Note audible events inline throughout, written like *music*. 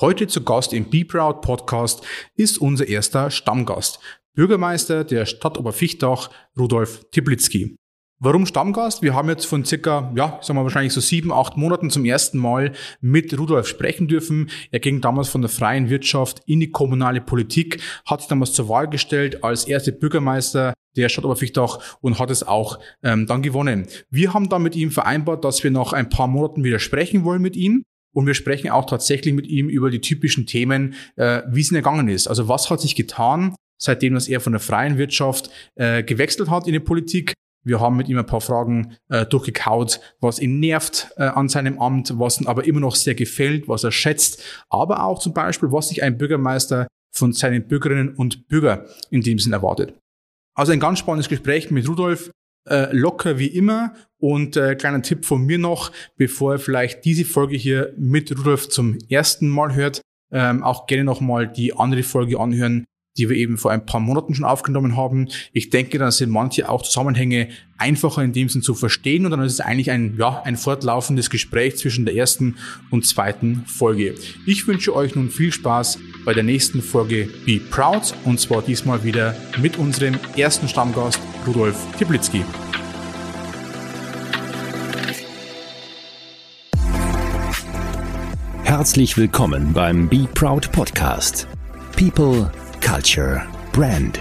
Heute zu Gast im Be Proud Podcast ist unser erster Stammgast, Bürgermeister der Stadt Oberfichtach, Rudolf Tiblitzki. Warum Stammgast? Wir haben jetzt von circa, ja, sagen wir wahrscheinlich so sieben, acht Monaten zum ersten Mal mit Rudolf sprechen dürfen. Er ging damals von der freien Wirtschaft in die kommunale Politik, hat sich damals zur Wahl gestellt als erster Bürgermeister der Stadt Oberfichtach und hat es auch ähm, dann gewonnen. Wir haben dann mit ihm vereinbart, dass wir nach ein paar Monaten wieder sprechen wollen mit ihm. Und wir sprechen auch tatsächlich mit ihm über die typischen Themen, äh, wie es ihm ergangen ist. Also was hat sich getan, seitdem dass er von der freien Wirtschaft äh, gewechselt hat in die Politik? Wir haben mit ihm ein paar Fragen äh, durchgekaut, was ihn nervt äh, an seinem Amt, was ihm aber immer noch sehr gefällt, was er schätzt, aber auch zum Beispiel, was sich ein Bürgermeister von seinen Bürgerinnen und Bürgern in dem Sinn erwartet. Also ein ganz spannendes Gespräch mit Rudolf, äh, locker wie immer. Und äh, kleiner Tipp von mir noch, bevor ihr vielleicht diese Folge hier mit Rudolf zum ersten Mal hört, ähm, auch gerne nochmal die andere Folge anhören, die wir eben vor ein paar Monaten schon aufgenommen haben. Ich denke, da sind manche auch Zusammenhänge einfacher in dem Sinn zu verstehen und dann ist es eigentlich ein, ja, ein fortlaufendes Gespräch zwischen der ersten und zweiten Folge. Ich wünsche euch nun viel Spaß bei der nächsten Folge Be Proud und zwar diesmal wieder mit unserem ersten Stammgast Rudolf Tiblitzki. Herzlich willkommen beim Be Proud Podcast. People Culture, Brand.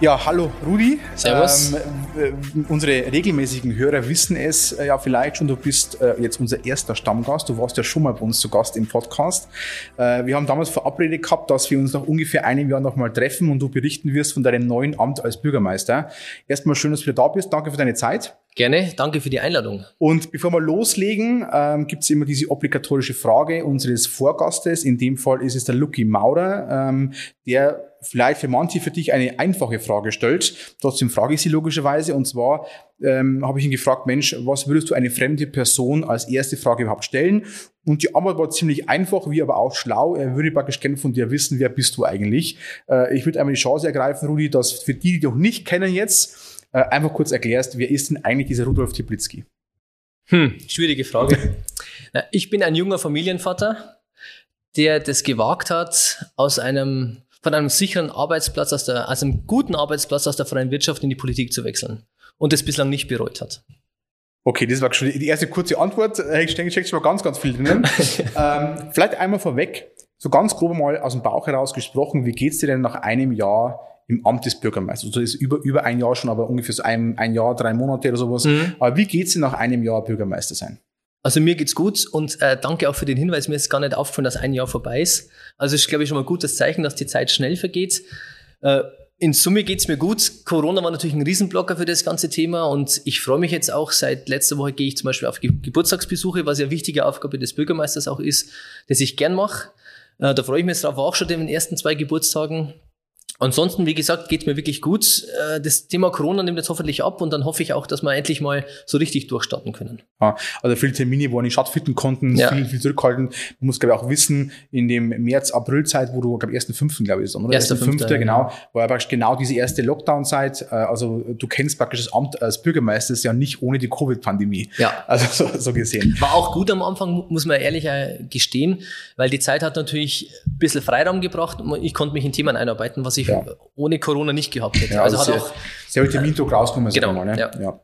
Ja, hallo Rudi. Servus. Ähm, äh, unsere regelmäßigen Hörer wissen es äh, ja vielleicht schon, du bist äh, jetzt unser erster Stammgast. Du warst ja schon mal bei uns zu Gast im Podcast. Äh, wir haben damals verabredet gehabt, dass wir uns nach ungefähr einem Jahr nochmal treffen und du berichten wirst von deinem neuen Amt als Bürgermeister. Erstmal schön, dass du wieder da bist. Danke für deine Zeit. Gerne, danke für die Einladung. Und bevor wir loslegen, ähm, gibt es immer diese obligatorische Frage unseres Vorgastes. In dem Fall ist es der Lucky Maurer, ähm, der vielleicht für manche für dich eine einfache Frage stellt. Trotzdem frage ich sie logischerweise. Und zwar ähm, habe ich ihn gefragt, Mensch, was würdest du eine fremde Person als erste Frage überhaupt stellen? Und die Antwort war ziemlich einfach, wie aber auch schlau. Er würde praktisch gerne von dir wissen, wer bist du eigentlich? Äh, ich würde einmal die Chance ergreifen, Rudi, dass für die, die dich noch nicht kennen jetzt, äh, einfach kurz erklärst, wer ist denn eigentlich dieser Rudolf Tiplitzki? Hm, schwierige Frage. Ich bin ein junger Familienvater, der das gewagt hat, aus einem, von einem sicheren Arbeitsplatz, aus, der, aus einem guten Arbeitsplatz aus der freien Wirtschaft in die Politik zu wechseln und das bislang nicht bereut hat. Okay, das war schon die erste kurze Antwort. Äh, ich denke, steckt schon mal ganz, ganz viel drinnen. *laughs* ähm, vielleicht einmal vorweg, so ganz grob mal aus dem Bauch heraus gesprochen, wie geht's dir denn nach einem Jahr im Amt des Bürgermeisters. Also das ist über, über ein Jahr schon, aber ungefähr so ein, ein Jahr, drei Monate oder sowas. Mhm. Aber wie geht's dir nach einem Jahr Bürgermeister sein? Also mir geht's gut und äh, danke auch für den Hinweis. Mir ist gar nicht aufgefallen, dass ein Jahr vorbei ist. Also ist, glaube ich, schon mal ein gutes Zeichen, dass die Zeit schnell vergeht. Äh, in Summe geht's mir gut. Corona war natürlich ein Riesenblocker für das ganze Thema und ich freue mich jetzt auch. Seit letzter Woche gehe ich zum Beispiel auf Ge Geburtstagsbesuche, was ja eine wichtige Aufgabe des Bürgermeisters auch ist, das ich gern mache. Äh, da freue ich mich jetzt drauf, war auch schon den ersten zwei Geburtstagen. Ansonsten, wie gesagt, geht's mir wirklich gut. Äh, das Thema Corona nimmt jetzt hoffentlich ab und dann hoffe ich auch, dass wir endlich mal so richtig durchstarten können. Ja, also viele Termine, wo wir nicht stattfinden konnten, ja. viel, viel zurückhalten. Man muss, glaube ich, auch wissen, in dem März, April-Zeit, wo du, glaube ich, 1.5., glaube ich, ist, oder? 1.5., genau, war ja praktisch genau diese erste Lockdown-Zeit. Äh, also du kennst praktisch das Amt als Bürgermeister ja nicht ohne die Covid-Pandemie. Ja. Also so, so gesehen. War auch gut am Anfang, muss man ehrlich äh, gestehen, weil die Zeit hat natürlich ein bisschen Freiraum gebracht. Ich konnte mich in Themen einarbeiten, was ich ja. ohne Corona nicht gehabt hätte. Ja, also, also hat auch sehr viel Termindruck rausgenommen. Genau, mal, ne? ja.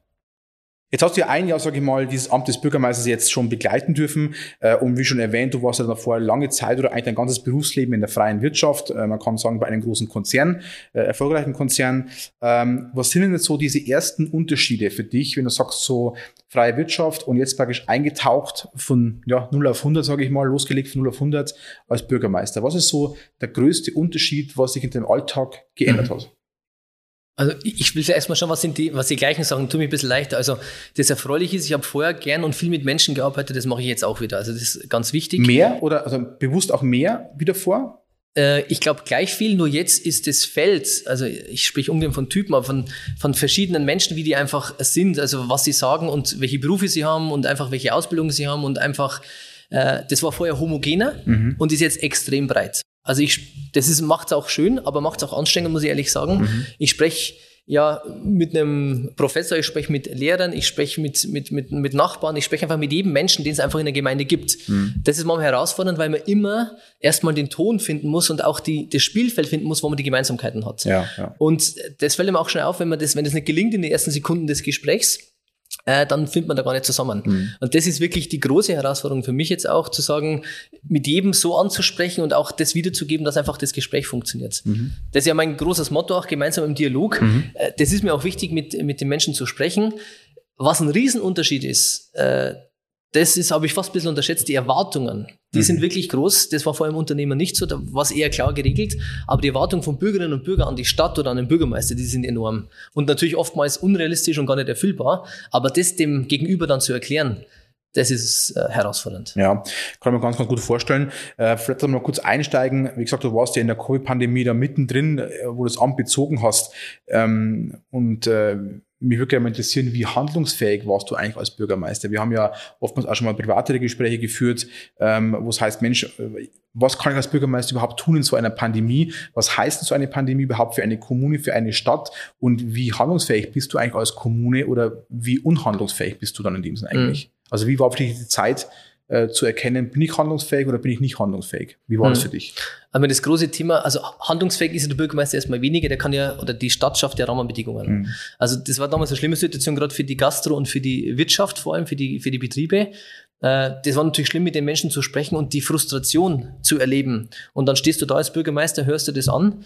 Jetzt hast du ja ein Jahr, sage ich mal, dieses Amt des Bürgermeisters jetzt schon begleiten dürfen. Äh, und wie schon erwähnt, du warst ja davor lange Zeit oder eigentlich dein ganzes Berufsleben in der freien Wirtschaft. Äh, man kann sagen, bei einem großen Konzern, äh, erfolgreichen Konzern. Ähm, was sind denn jetzt so diese ersten Unterschiede für dich, wenn du sagst, so freie Wirtschaft und jetzt praktisch eingetaucht von ja, 0 auf 100, sage ich mal, losgelegt von 0 auf 100 als Bürgermeister? Was ist so der größte Unterschied, was sich in deinem Alltag geändert mhm. hat? Also ich will ja erstmal schon, was sind die, was die gleichen Sachen, tun mir ein bisschen leichter. Also das Erfreuliche ist, ich habe vorher gern und viel mit Menschen gearbeitet, das mache ich jetzt auch wieder. Also das ist ganz wichtig. Mehr oder also bewusst auch mehr wieder vor? Äh, ich glaube gleich viel, nur jetzt ist das Feld, also ich spreche ungern von Typen, aber von, von verschiedenen Menschen, wie die einfach sind, also was sie sagen und welche Berufe sie haben und einfach welche Ausbildungen sie haben und einfach, äh, das war vorher homogener mhm. und ist jetzt extrem breit. Also ich, das ist, macht's auch schön, aber macht's auch anstrengend, muss ich ehrlich sagen. Mhm. Ich spreche ja mit einem Professor, ich spreche mit Lehrern, ich spreche mit, mit, mit, mit Nachbarn, ich spreche einfach mit jedem Menschen, den es einfach in der Gemeinde gibt. Mhm. Das ist manchmal herausfordernd, weil man immer erstmal den Ton finden muss und auch die, das Spielfeld finden muss, wo man die Gemeinsamkeiten hat. Ja, ja. Und das fällt ihm auch schnell auf, wenn man das, wenn das nicht gelingt in den ersten Sekunden des Gesprächs, äh, dann findet man da gar nicht zusammen. Mhm. Und das ist wirklich die große Herausforderung für mich jetzt auch, zu sagen, mit jedem so anzusprechen und auch das wiederzugeben, dass einfach das Gespräch funktioniert. Mhm. Das ist ja mein großes Motto, auch gemeinsam im Dialog. Mhm. Äh, das ist mir auch wichtig, mit, mit den Menschen zu sprechen. Was ein Riesenunterschied ist, äh, das ist, habe ich fast ein bisschen unterschätzt, die Erwartungen. Die mhm. sind wirklich groß. Das war vor allem Unternehmer nicht so, da war es eher klar geregelt. Aber die Erwartungen von Bürgerinnen und Bürgern an die Stadt oder an den Bürgermeister, die sind enorm. Und natürlich oftmals unrealistisch und gar nicht erfüllbar. Aber das dem Gegenüber dann zu erklären, das ist äh, herausfordernd. Ja, kann man ganz, ganz gut vorstellen. Äh, vielleicht mal kurz einsteigen. Wie gesagt, du warst ja in der Covid-Pandemie da mittendrin, äh, wo du das Amt bezogen hast. Ähm, und äh, mich würde gerne mal interessieren, wie handlungsfähig warst du eigentlich als Bürgermeister? Wir haben ja oftmals auch schon mal private Gespräche geführt, ähm, wo es heißt, Mensch, äh, was kann ich als Bürgermeister überhaupt tun in so einer Pandemie? Was heißt denn so eine Pandemie überhaupt für eine Kommune, für eine Stadt? Und wie handlungsfähig bist du eigentlich als Kommune oder wie unhandlungsfähig bist du dann in dem Sinne eigentlich? Mhm. Also wie war für dich die Zeit, äh, zu erkennen, bin ich handlungsfähig oder bin ich nicht handlungsfähig? Wie war mhm. das für dich? Aber das große Thema, also handlungsfähig ist der Bürgermeister erstmal weniger, der kann ja, oder die Stadt schafft ja Rahmenbedingungen. Mhm. Also das war damals eine schlimme Situation, gerade für die Gastro und für die Wirtschaft, vor allem für die, für die Betriebe. Äh, das war natürlich schlimm, mit den Menschen zu sprechen und die Frustration zu erleben. Und dann stehst du da als Bürgermeister, hörst du das an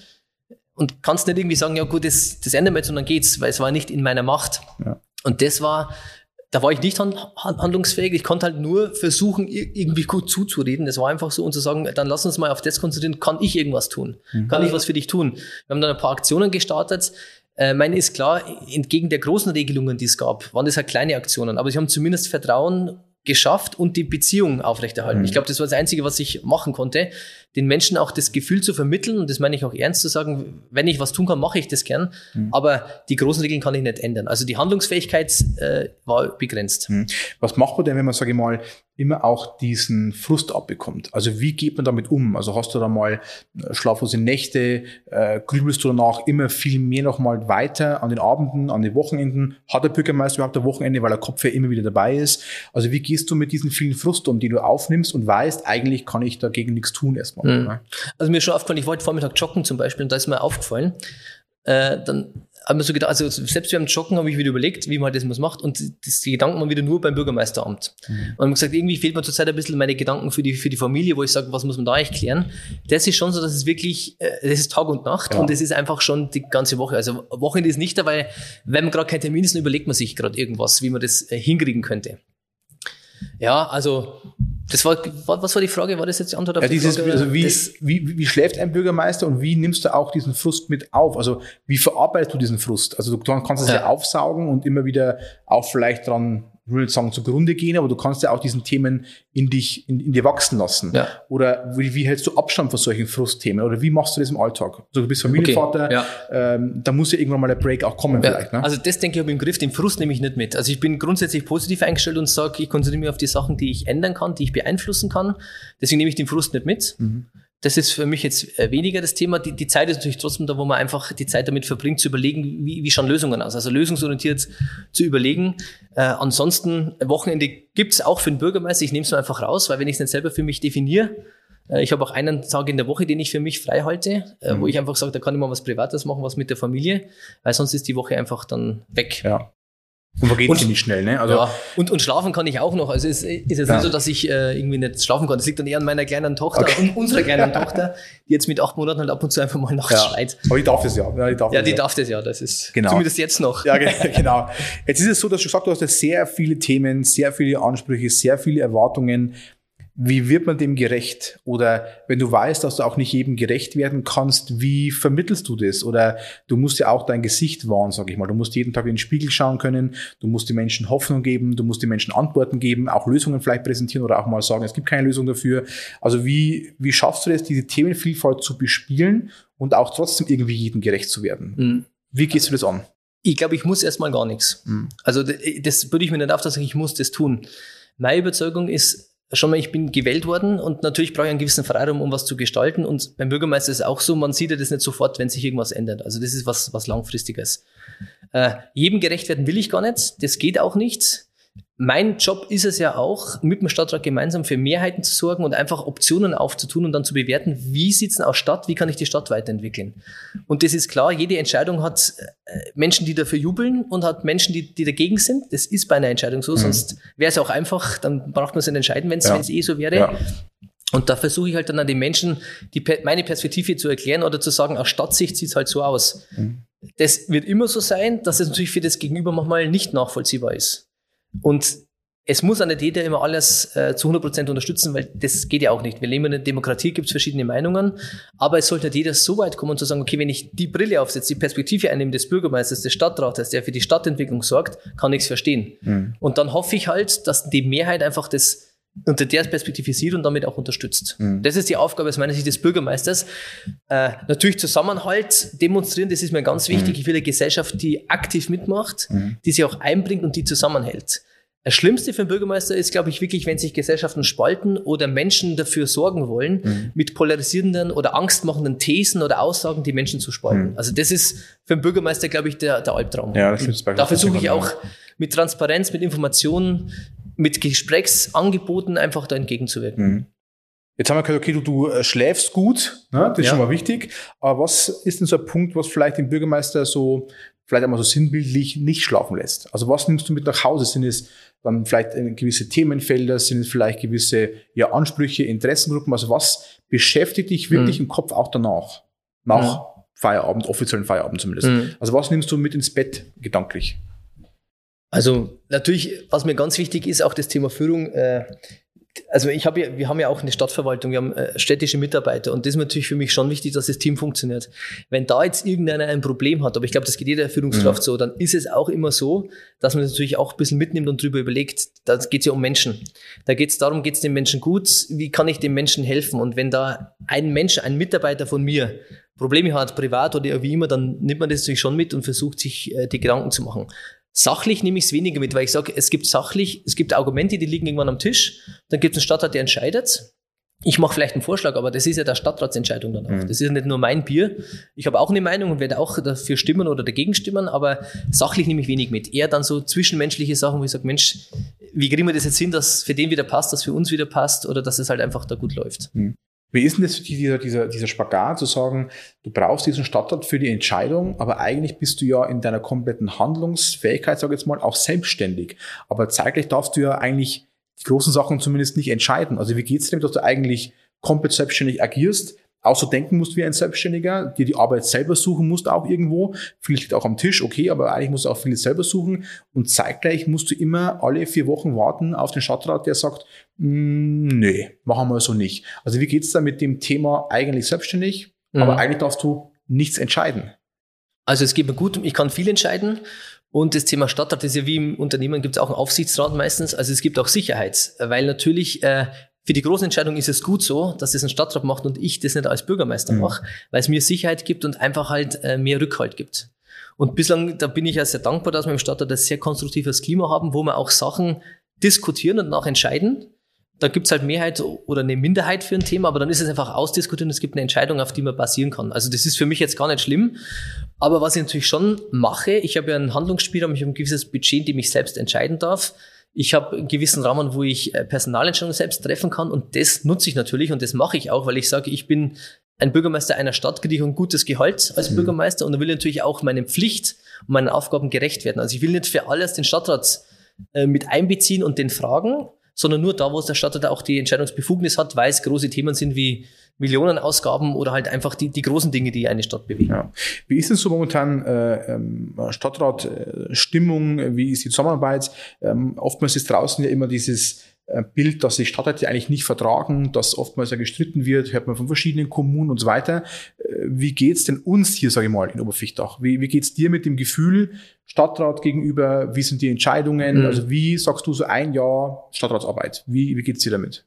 und kannst nicht irgendwie sagen, ja gut, das, das ändern wir jetzt und dann geht's, weil es war nicht in meiner Macht. Ja. Und das war da war ich nicht handlungsfähig. Ich konnte halt nur versuchen, irgendwie gut zuzureden. Das war einfach so und zu sagen, dann lass uns mal auf das konzentrieren. Kann ich irgendwas tun? Mhm. Kann ich was für dich tun? Wir haben dann ein paar Aktionen gestartet. Äh, meine ist klar, entgegen der großen Regelungen, die es gab, waren das halt kleine Aktionen. Aber sie haben zumindest Vertrauen geschafft und die Beziehung aufrechterhalten. Mhm. Ich glaube, das war das Einzige, was ich machen konnte den Menschen auch das Gefühl zu vermitteln, und das meine ich auch ernst zu sagen, wenn ich was tun kann, mache ich das gern, mhm. aber die großen Regeln kann ich nicht ändern. Also die Handlungsfähigkeit äh, war begrenzt. Mhm. Was macht man denn, wenn man, sage ich mal, immer auch diesen Frust abbekommt? Also wie geht man damit um? Also hast du da mal äh, schlaflose Nächte, äh, grübelst du danach immer viel mehr nochmal weiter an den Abenden, an den Wochenenden? Hat der Bürgermeister überhaupt ein Wochenende, weil der Kopf ja immer wieder dabei ist? Also wie gehst du mit diesen vielen Frust um, die du aufnimmst und weißt, eigentlich kann ich dagegen nichts tun erstmal? Mhm. Ne? Also mir ist schon aufgefallen, ich wollte Vormittag joggen zum Beispiel und da ist mir aufgefallen, äh, dann haben wir so gedacht, also selbst beim Joggen habe ich wieder überlegt, wie man das macht und das, die Gedanken waren wieder nur beim Bürgermeisteramt. Mhm. Und haben gesagt, irgendwie fehlt mir zurzeit ein bisschen meine Gedanken für die, für die Familie, wo ich sage, was muss man da eigentlich klären? Das ist schon so, dass es wirklich, äh, das ist Tag und Nacht ja. und das ist einfach schon die ganze Woche. Also Wochenende ist nicht dabei, wenn man gerade kein Termin ist, dann überlegt man sich gerade irgendwas, wie man das äh, hinkriegen könnte. Ja, also das war, was war die Frage? War das jetzt die Antwort auf ja, die dieses, Frage? Also wie, wie, wie schläft ein Bürgermeister und wie nimmst du auch diesen Frust mit auf? Also wie verarbeitest du diesen Frust? Also du kannst es ja. ja aufsaugen und immer wieder auch vielleicht dran ich will nicht sagen zugrunde gehen, aber du kannst ja auch diesen Themen in dich, in, in dir wachsen lassen. Ja. Oder wie, wie hältst du Abstand von solchen Frustthemen? Oder wie machst du das im Alltag? Also du bist Familienvater, okay, ja. ähm, da muss ja irgendwann mal der Break auch kommen ja, vielleicht. Ne? Also das denke ich habe im Griff, den Frust nehme ich nicht mit. Also ich bin grundsätzlich positiv eingestellt und sage, ich konzentriere mich auf die Sachen, die ich ändern kann, die ich beeinflussen kann. Deswegen nehme ich den Frust nicht mit. Mhm. Das ist für mich jetzt äh, weniger das Thema. Die, die Zeit ist natürlich trotzdem da, wo man einfach die Zeit damit verbringt, zu überlegen, wie, wie schauen Lösungen aus. Also lösungsorientiert zu überlegen. Äh, ansonsten, Wochenende gibt's auch für den Bürgermeister. Ich nehme es einfach raus, weil wenn ich es nicht selber für mich definiere, äh, ich habe auch einen Tag in der Woche, den ich für mich frei halte, äh, mhm. wo ich einfach sage, da kann ich mal was Privates machen, was mit der Familie, weil sonst ist die Woche einfach dann weg. Ja. Und vergeht und, ziemlich schnell, ne? Also, ja, und, und schlafen kann ich auch noch. Also es ist jetzt ja. nicht so, dass ich äh, irgendwie nicht schlafen kann. Das liegt dann eher an meiner kleinen Tochter okay. und unserer kleinen Tochter, die jetzt mit acht Monaten halt ab und zu einfach mal nachts ja. schreit. Aber die darf das ja. Ja, die darf, ja, die darf das ja. Das ist genau. zumindest jetzt noch. Ja, *laughs* genau. Jetzt ist es so, dass du sagst, du hast ja sehr viele Themen, sehr viele Ansprüche, sehr viele Erwartungen wie wird man dem gerecht? Oder wenn du weißt, dass du auch nicht jedem gerecht werden kannst, wie vermittelst du das? Oder du musst ja auch dein Gesicht wahren, sag ich mal. Du musst jeden Tag in den Spiegel schauen können, du musst den Menschen Hoffnung geben, du musst den Menschen Antworten geben, auch Lösungen vielleicht präsentieren oder auch mal sagen, es gibt keine Lösung dafür. Also wie, wie schaffst du das, diese Themenvielfalt zu bespielen und auch trotzdem irgendwie jedem gerecht zu werden? Mhm. Wie gehst du das an? Ich glaube, ich muss erstmal gar nichts. Mhm. Also das würde ich mir nicht auf, dass ich muss das tun. Meine Überzeugung ist, schon mal, ich bin gewählt worden und natürlich brauche ich einen gewissen Freiraum, um was zu gestalten. Und beim Bürgermeister ist es auch so, man sieht ja das nicht sofort, wenn sich irgendwas ändert. Also das ist was, was langfristiges. Äh, jedem gerecht werden will ich gar nicht. Das geht auch nicht. Mein Job ist es ja auch, mit dem Stadtrat gemeinsam für Mehrheiten zu sorgen und einfach Optionen aufzutun und dann zu bewerten, wie sieht es denn aus Stadt, wie kann ich die Stadt weiterentwickeln. Und das ist klar, jede Entscheidung hat äh, Menschen, die dafür jubeln und hat Menschen, die, die dagegen sind. Das ist bei einer Entscheidung so, mhm. sonst wäre es auch einfach, dann braucht man es nicht entscheiden, wenn es ja. eh so wäre. Ja. Und da versuche ich halt dann an den Menschen die, meine Perspektive zu erklären oder zu sagen, aus Stadtsicht sieht es halt so aus. Mhm. Das wird immer so sein, dass es natürlich für das Gegenüber manchmal nicht nachvollziehbar ist. Und es muss auch nicht jeder immer alles äh, zu 100 Prozent unterstützen, weil das geht ja auch nicht. Wir leben in einer Demokratie, gibt es verschiedene Meinungen, aber es sollte nicht jeder so weit kommen zu sagen, okay, wenn ich die Brille aufsetze, die Perspektive einnehme des Bürgermeisters, des Stadtrates, der für die Stadtentwicklung sorgt, kann ich es verstehen. Mhm. Und dann hoffe ich halt, dass die Mehrheit einfach das unter der Perspektive sieht und damit auch unterstützt. Mhm. Das ist die Aufgabe aus meiner Sicht des Bürgermeisters. Äh, natürlich Zusammenhalt demonstrieren, das ist mir ganz wichtig. Mhm. Ich will eine Gesellschaft, die aktiv mitmacht, mhm. die sich auch einbringt und die zusammenhält. Das Schlimmste für einen Bürgermeister ist, glaube ich, wirklich, wenn sich Gesellschaften spalten oder Menschen dafür sorgen wollen, mhm. mit polarisierenden oder angstmachenden Thesen oder Aussagen die Menschen zu spalten. Mhm. Also das ist für einen Bürgermeister, glaube ich, der, der Albtraum. Ja, das da versuche ich auch mit Transparenz, mit Informationen, mit Gesprächsangeboten einfach da entgegenzuwirken. Mhm. Jetzt haben wir gehört, okay, du, du äh, schläfst gut, ne? das ist ja. schon mal wichtig. Aber was ist denn so ein Punkt, was vielleicht den Bürgermeister so, vielleicht einmal so sinnbildlich nicht schlafen lässt? Also was nimmst du mit nach Hause? Sind es dann vielleicht gewisse Themenfelder, sind es vielleicht gewisse ja, Ansprüche, Interessengruppen? Also was beschäftigt dich wirklich mhm. im Kopf auch danach? Nach mhm. Feierabend, offiziellen Feierabend zumindest. Mhm. Also was nimmst du mit ins Bett gedanklich? Also natürlich, was mir ganz wichtig ist, auch das Thema Führung. Äh, also ich habe ja, wir haben ja auch eine Stadtverwaltung, wir haben äh, städtische Mitarbeiter und das ist natürlich für mich schon wichtig, dass das Team funktioniert. Wenn da jetzt irgendeiner ein Problem hat, aber ich glaube, das geht jeder Führungskraft mhm. so, dann ist es auch immer so, dass man das natürlich auch ein bisschen mitnimmt und drüber überlegt, da geht es ja um Menschen. Da geht es darum, geht es dem Menschen gut, wie kann ich dem Menschen helfen? Und wenn da ein Mensch, ein Mitarbeiter von mir Probleme hat, privat oder wie immer, dann nimmt man das natürlich schon mit und versucht sich äh, die Gedanken zu machen. Sachlich nehme ich es weniger mit, weil ich sage, es gibt sachlich, es gibt Argumente, die liegen irgendwann am Tisch, dann gibt es einen Stadtrat, der entscheidet. Ich mache vielleicht einen Vorschlag, aber das ist ja der Stadtratsentscheidung dann auch. Mhm. Das ist ja nicht nur mein Bier. Ich habe auch eine Meinung und werde auch dafür stimmen oder dagegen stimmen, aber sachlich nehme ich wenig mit. Eher dann so zwischenmenschliche Sachen, wo ich sage, Mensch, wie kriegen wir das jetzt hin, dass für den wieder passt, dass für uns wieder passt oder dass es halt einfach da gut läuft. Mhm. Wie ist denn das dieser, dieser, dieser Spagat, zu sagen, du brauchst diesen Stadtrat für die Entscheidung, aber eigentlich bist du ja in deiner kompletten Handlungsfähigkeit, sage ich jetzt mal, auch selbstständig. Aber zeitgleich darfst du ja eigentlich die großen Sachen zumindest nicht entscheiden. Also wie geht's dir damit, dass du eigentlich komplett selbstständig agierst, auch so denken musst wie ein Selbstständiger, dir die Arbeit selber suchen musst auch irgendwo. Viel liegt auch am Tisch, okay, aber eigentlich musst du auch vieles selber suchen. Und zeitgleich musst du immer alle vier Wochen warten auf den Stadtrat, der sagt, mm, nee, machen wir so nicht. Also wie geht's da mit dem Thema eigentlich selbstständig, mhm. aber eigentlich darfst du nichts entscheiden? Also es geht mir gut, ich kann viel entscheiden. Und das Thema Stadtrat ist ja wie im Unternehmen gibt es auch einen Aufsichtsrat meistens. Also es gibt auch Sicherheit, weil natürlich äh, für die großen Entscheidungen ist es gut so, dass es ein Stadtrat macht und ich das nicht als Bürgermeister mhm. mache, weil es mir Sicherheit gibt und einfach halt äh, mehr Rückhalt gibt. Und bislang, da bin ich ja sehr dankbar, dass wir im Stadtrat ein sehr konstruktives Klima haben, wo wir auch Sachen diskutieren und nachentscheiden. Da gibt's halt Mehrheit oder eine Minderheit für ein Thema, aber dann ist es einfach ausdiskutiert und es gibt eine Entscheidung, auf die man basieren kann. Also das ist für mich jetzt gar nicht schlimm. Aber was ich natürlich schon mache, ich habe ja einen Handlungsspielraum, ich habe ein gewisses Budget, in dem ich selbst entscheiden darf. Ich habe einen gewissen Rahmen, wo ich äh, Personalentscheidungen selbst treffen kann und das nutze ich natürlich und das mache ich auch, weil ich sage, ich bin ein Bürgermeister einer Stadt, kriege ich ein gutes Gehalt als mhm. Bürgermeister und will ich natürlich auch meinen Pflicht und meinen Aufgaben gerecht werden. Also ich will nicht für alles den Stadtrat äh, mit einbeziehen und den fragen, sondern nur da, wo es der Stadtrat auch die Entscheidungsbefugnis hat, weil es große Themen sind wie Millionenausgaben oder halt einfach die, die großen Dinge, die eine Stadt bewegen. Ja. Wie ist es so momentan äh, ähm, Stadtrat-Stimmung? Äh, Wie ist die Zusammenarbeit? Ähm, oftmals ist draußen ja immer dieses Bild, dass sich Stadträte eigentlich nicht vertragen, dass oftmals ja gestritten wird, hört man von verschiedenen Kommunen und so weiter. Äh, wie geht's denn uns hier, sage ich mal, in Oberfichtach? Wie, wie geht's dir mit dem Gefühl Stadtrat gegenüber? Wie sind die Entscheidungen? Mhm. Also wie sagst du so ein Jahr Stadtratsarbeit? Wie, wie geht's dir damit?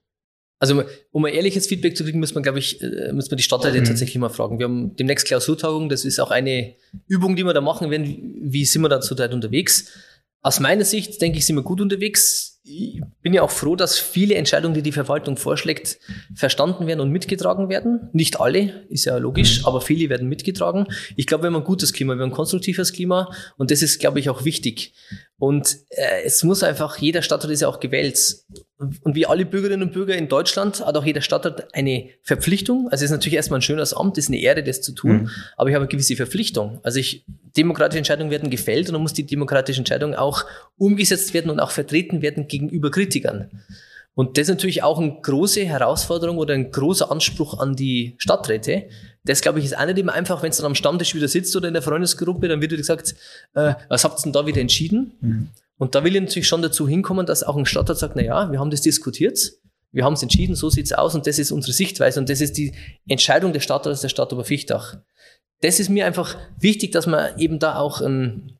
Also, um ein ehrliches Feedback zu kriegen, muss man, glaube ich, äh, muss man die Stadträte mhm. tatsächlich mal fragen. Wir haben demnächst Klausurtagung, das ist auch eine Übung, die wir da machen werden. Wie sind wir da zurzeit unterwegs? Aus meiner Sicht, denke ich, sind wir gut unterwegs. Ich bin ja auch froh, dass viele Entscheidungen, die die Verwaltung vorschlägt, verstanden werden und mitgetragen werden. Nicht alle, ist ja logisch, mhm. aber viele werden mitgetragen. Ich glaube, wir haben ein gutes Klima, wir haben ein konstruktives Klima und das ist, glaube ich, auch wichtig. Und äh, es muss einfach, jeder Stadtrat ist ja auch gewählt. Und wie alle Bürgerinnen und Bürger in Deutschland hat auch jeder Stadtrat eine Verpflichtung. Also es ist natürlich erstmal ein schönes Amt, es ist eine Ehre, das zu tun, mhm. aber ich habe eine gewisse Verpflichtung. Also ich, demokratische Entscheidungen werden gefällt und dann muss die demokratische Entscheidung auch umgesetzt werden und auch vertreten werden gegenüber Kritikern. Und das ist natürlich auch eine große Herausforderung oder ein großer Anspruch an die Stadträte. Das, glaube ich, ist auch nicht immer einfach, wenn es dann am Stammtisch wieder sitzt oder in der Freundesgruppe, dann wird wieder gesagt, äh, was habt ihr denn da wieder entschieden? Mhm. Und da will ich natürlich schon dazu hinkommen, dass auch ein Stadtrat sagt, na ja, wir haben das diskutiert, wir haben es entschieden, so sieht's aus und das ist unsere Sichtweise und das ist die Entscheidung des Stadtrats der Stadt Oberfichtach. Das ist mir einfach wichtig, dass man eben da auch ein,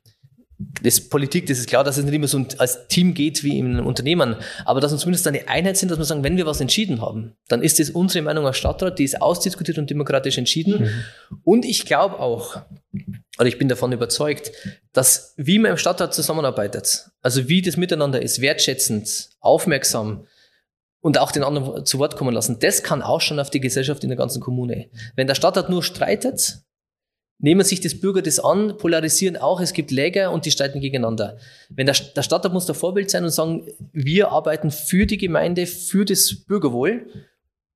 das Politik, das ist klar, dass es nicht immer so als Team geht wie in Unternehmen, aber dass wir zumindest eine Einheit sind, dass wir sagen, wenn wir was entschieden haben, dann ist das unsere Meinung als Stadtrat, die ist ausdiskutiert und demokratisch entschieden. Mhm. Und ich glaube auch, oder ich bin davon überzeugt, dass wie man im Stadtrat zusammenarbeitet, also wie das miteinander ist, wertschätzend, aufmerksam, und auch den anderen zu Wort kommen lassen. Das kann auch schon auf die Gesellschaft in der ganzen Kommune. Wenn der Stadtrat nur streitet, nehmen sich das Bürger das an, polarisieren auch, es gibt Läger und die streiten gegeneinander. Wenn der, der Stadtrat muss der Vorbild sein und sagen, wir arbeiten für die Gemeinde, für das Bürgerwohl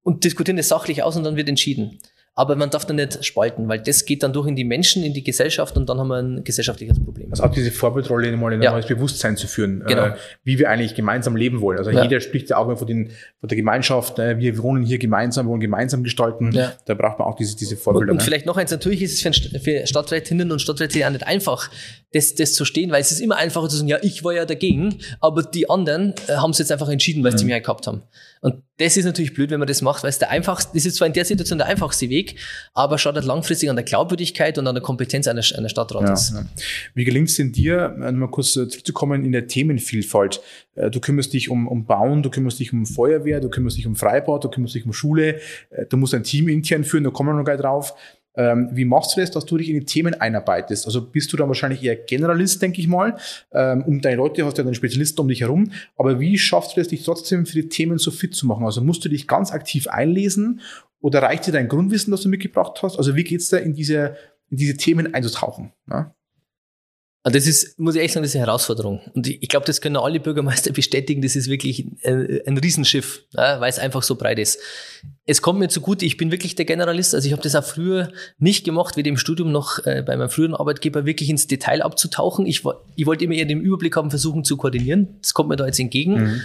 und diskutieren das sachlich aus und dann wird entschieden. Aber man darf da nicht spalten, weil das geht dann durch in die Menschen, in die Gesellschaft und dann haben wir ein gesellschaftliches Problem. Also auch diese Vorbildrolle mal in ein ja. neues Bewusstsein zu führen, genau. äh, wie wir eigentlich gemeinsam leben wollen. Also ja. jeder spricht ja auch immer von, den, von der Gemeinschaft, äh, wir wohnen hier gemeinsam, wollen gemeinsam gestalten. Ja. Da braucht man auch diese, diese Vorbilder. Und, und ne? vielleicht noch eins, natürlich ist es für, für Stadträtinnen und Stadträte ja nicht einfach, das, das zu stehen, weil es ist immer einfacher zu sagen, ja, ich war ja dagegen, aber die anderen äh, haben es jetzt einfach entschieden, weil sie mhm. die Mehrheit gehabt haben. Und das ist natürlich blöd, wenn man das macht, weil es der einfachste, das ist zwar in der Situation der einfachste Weg, aber schadet langfristig an der Glaubwürdigkeit und an der Kompetenz einer, einer Stadtrates. Ja, ja. Wie gelingt es denn dir, mal kurz äh, zurückzukommen, in der Themenvielfalt? Äh, du kümmerst dich um, um Bauen, du kümmerst dich um Feuerwehr, du kümmerst dich um Freibad, du kümmerst dich um Schule, äh, du musst ein Team intern führen, da kommen wir noch gleich drauf. Ähm, wie machst du das, dass du dich in die Themen einarbeitest? Also bist du dann wahrscheinlich eher Generalist, denke ich mal. Ähm, um deine Leute hast du ja dann Spezialisten um dich herum. Aber wie schaffst du es, dich trotzdem für die Themen so fit zu machen? Also musst du dich ganz aktiv einlesen oder reicht dir dein Grundwissen, das du mitgebracht hast? Also wie geht's da in diese, in diese Themen einzutauchen? Ja? Und das ist, muss ich echt sagen, das ist eine Herausforderung. Und ich, ich glaube, das können alle Bürgermeister *laughs* bestätigen, das ist wirklich ein, ein Riesenschiff, ja, weil es einfach so breit ist. Es kommt mir zugute, ich bin wirklich der Generalist. Also ich habe das auch früher nicht gemacht, weder im Studium noch äh, bei meinem früheren Arbeitgeber, wirklich ins Detail abzutauchen. Ich, ich wollte immer eher den Überblick haben, versuchen zu koordinieren. Das kommt mir da jetzt entgegen. Mhm.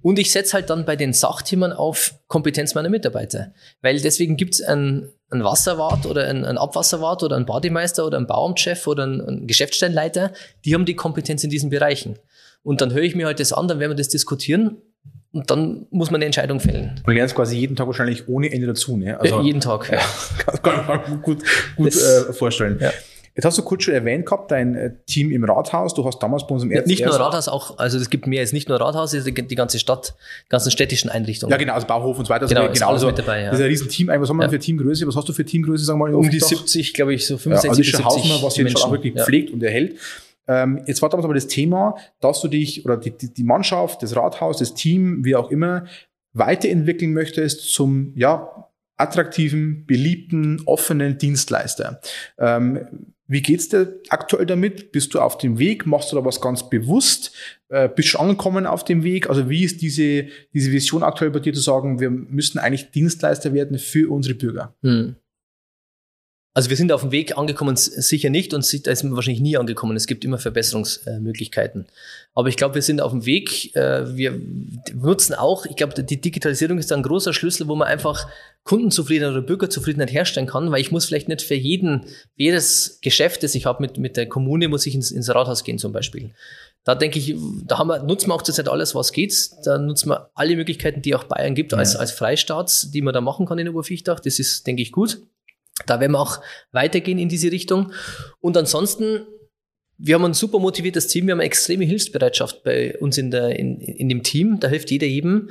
Und ich setze halt dann bei den Sachthemen auf Kompetenz meiner Mitarbeiter. Weil deswegen gibt es ein, ein Wasserwart oder ein, ein Abwasserwart oder ein Bademeister oder ein Bauamtchef oder ein, ein Geschäftsstellenleiter, die haben die Kompetenz in diesen Bereichen. Und dann höre ich mir halt das an, dann werden wir das diskutieren und dann muss man eine Entscheidung fällen. Und lernst quasi jeden Tag wahrscheinlich ohne Ende dazu, ne? Also, äh, jeden Tag. Ja, *laughs* kann man gut, gut äh, vorstellen. Ja. Jetzt hast du kurz schon erwähnt gehabt, dein äh, Team im Rathaus. Du hast damals bei uns im Erz Nicht nur Rathaus, auch, also es gibt mehr, ist nicht nur Rathaus, es ist die ganze Stadt, die ganzen städtischen Einrichtungen. Ja, genau, also Bauhof und so weiter. Also genau, genau also, mit dabei, ja. Das ist ein Riesenteam. Was haben wir ja. für Teamgröße? Was hast du für Teamgröße, sagen wir mal? Um die 70, glaube ich, so 65 ja, also bis 70 Hausnummer, was jetzt auch wirklich ja. pflegt und erhält. Ähm, jetzt war damals aber das Thema, dass du dich oder die, die, die Mannschaft, das Rathaus, das Team, wie auch immer, weiterentwickeln möchtest zum, ja, attraktiven, beliebten, offenen Dienstleister. Ähm, wie geht's dir aktuell damit? Bist du auf dem Weg? Machst du da was ganz bewusst? Äh, bist du angekommen auf dem Weg? Also wie ist diese, diese Vision aktuell bei dir zu sagen, wir müssen eigentlich Dienstleister werden für unsere Bürger? Hm. Also wir sind auf dem Weg angekommen, sicher nicht und da ist man wahrscheinlich nie angekommen. Es gibt immer Verbesserungsmöglichkeiten. Aber ich glaube, wir sind auf dem Weg. Äh, wir nutzen auch, ich glaube, die Digitalisierung ist ein großer Schlüssel, wo man einfach Kundenzufriedenheit oder Bürgerzufriedenheit herstellen kann, weil ich muss vielleicht nicht für jeden, für jedes Geschäft, das ich habe mit, mit der Kommune, muss ich ins, ins Rathaus gehen zum Beispiel. Da denke ich, da haben wir, nutzen wir auch zurzeit alles, was geht. Da nutzen wir alle Möglichkeiten, die auch Bayern gibt, ja. als, als Freistaats, die man da machen kann in Oberfichtach. Das ist, denke ich, gut. Da werden wir auch weitergehen in diese Richtung. Und ansonsten, wir haben ein super motiviertes Team, wir haben eine extreme Hilfsbereitschaft bei uns in, der, in, in dem Team. Da hilft jeder jedem.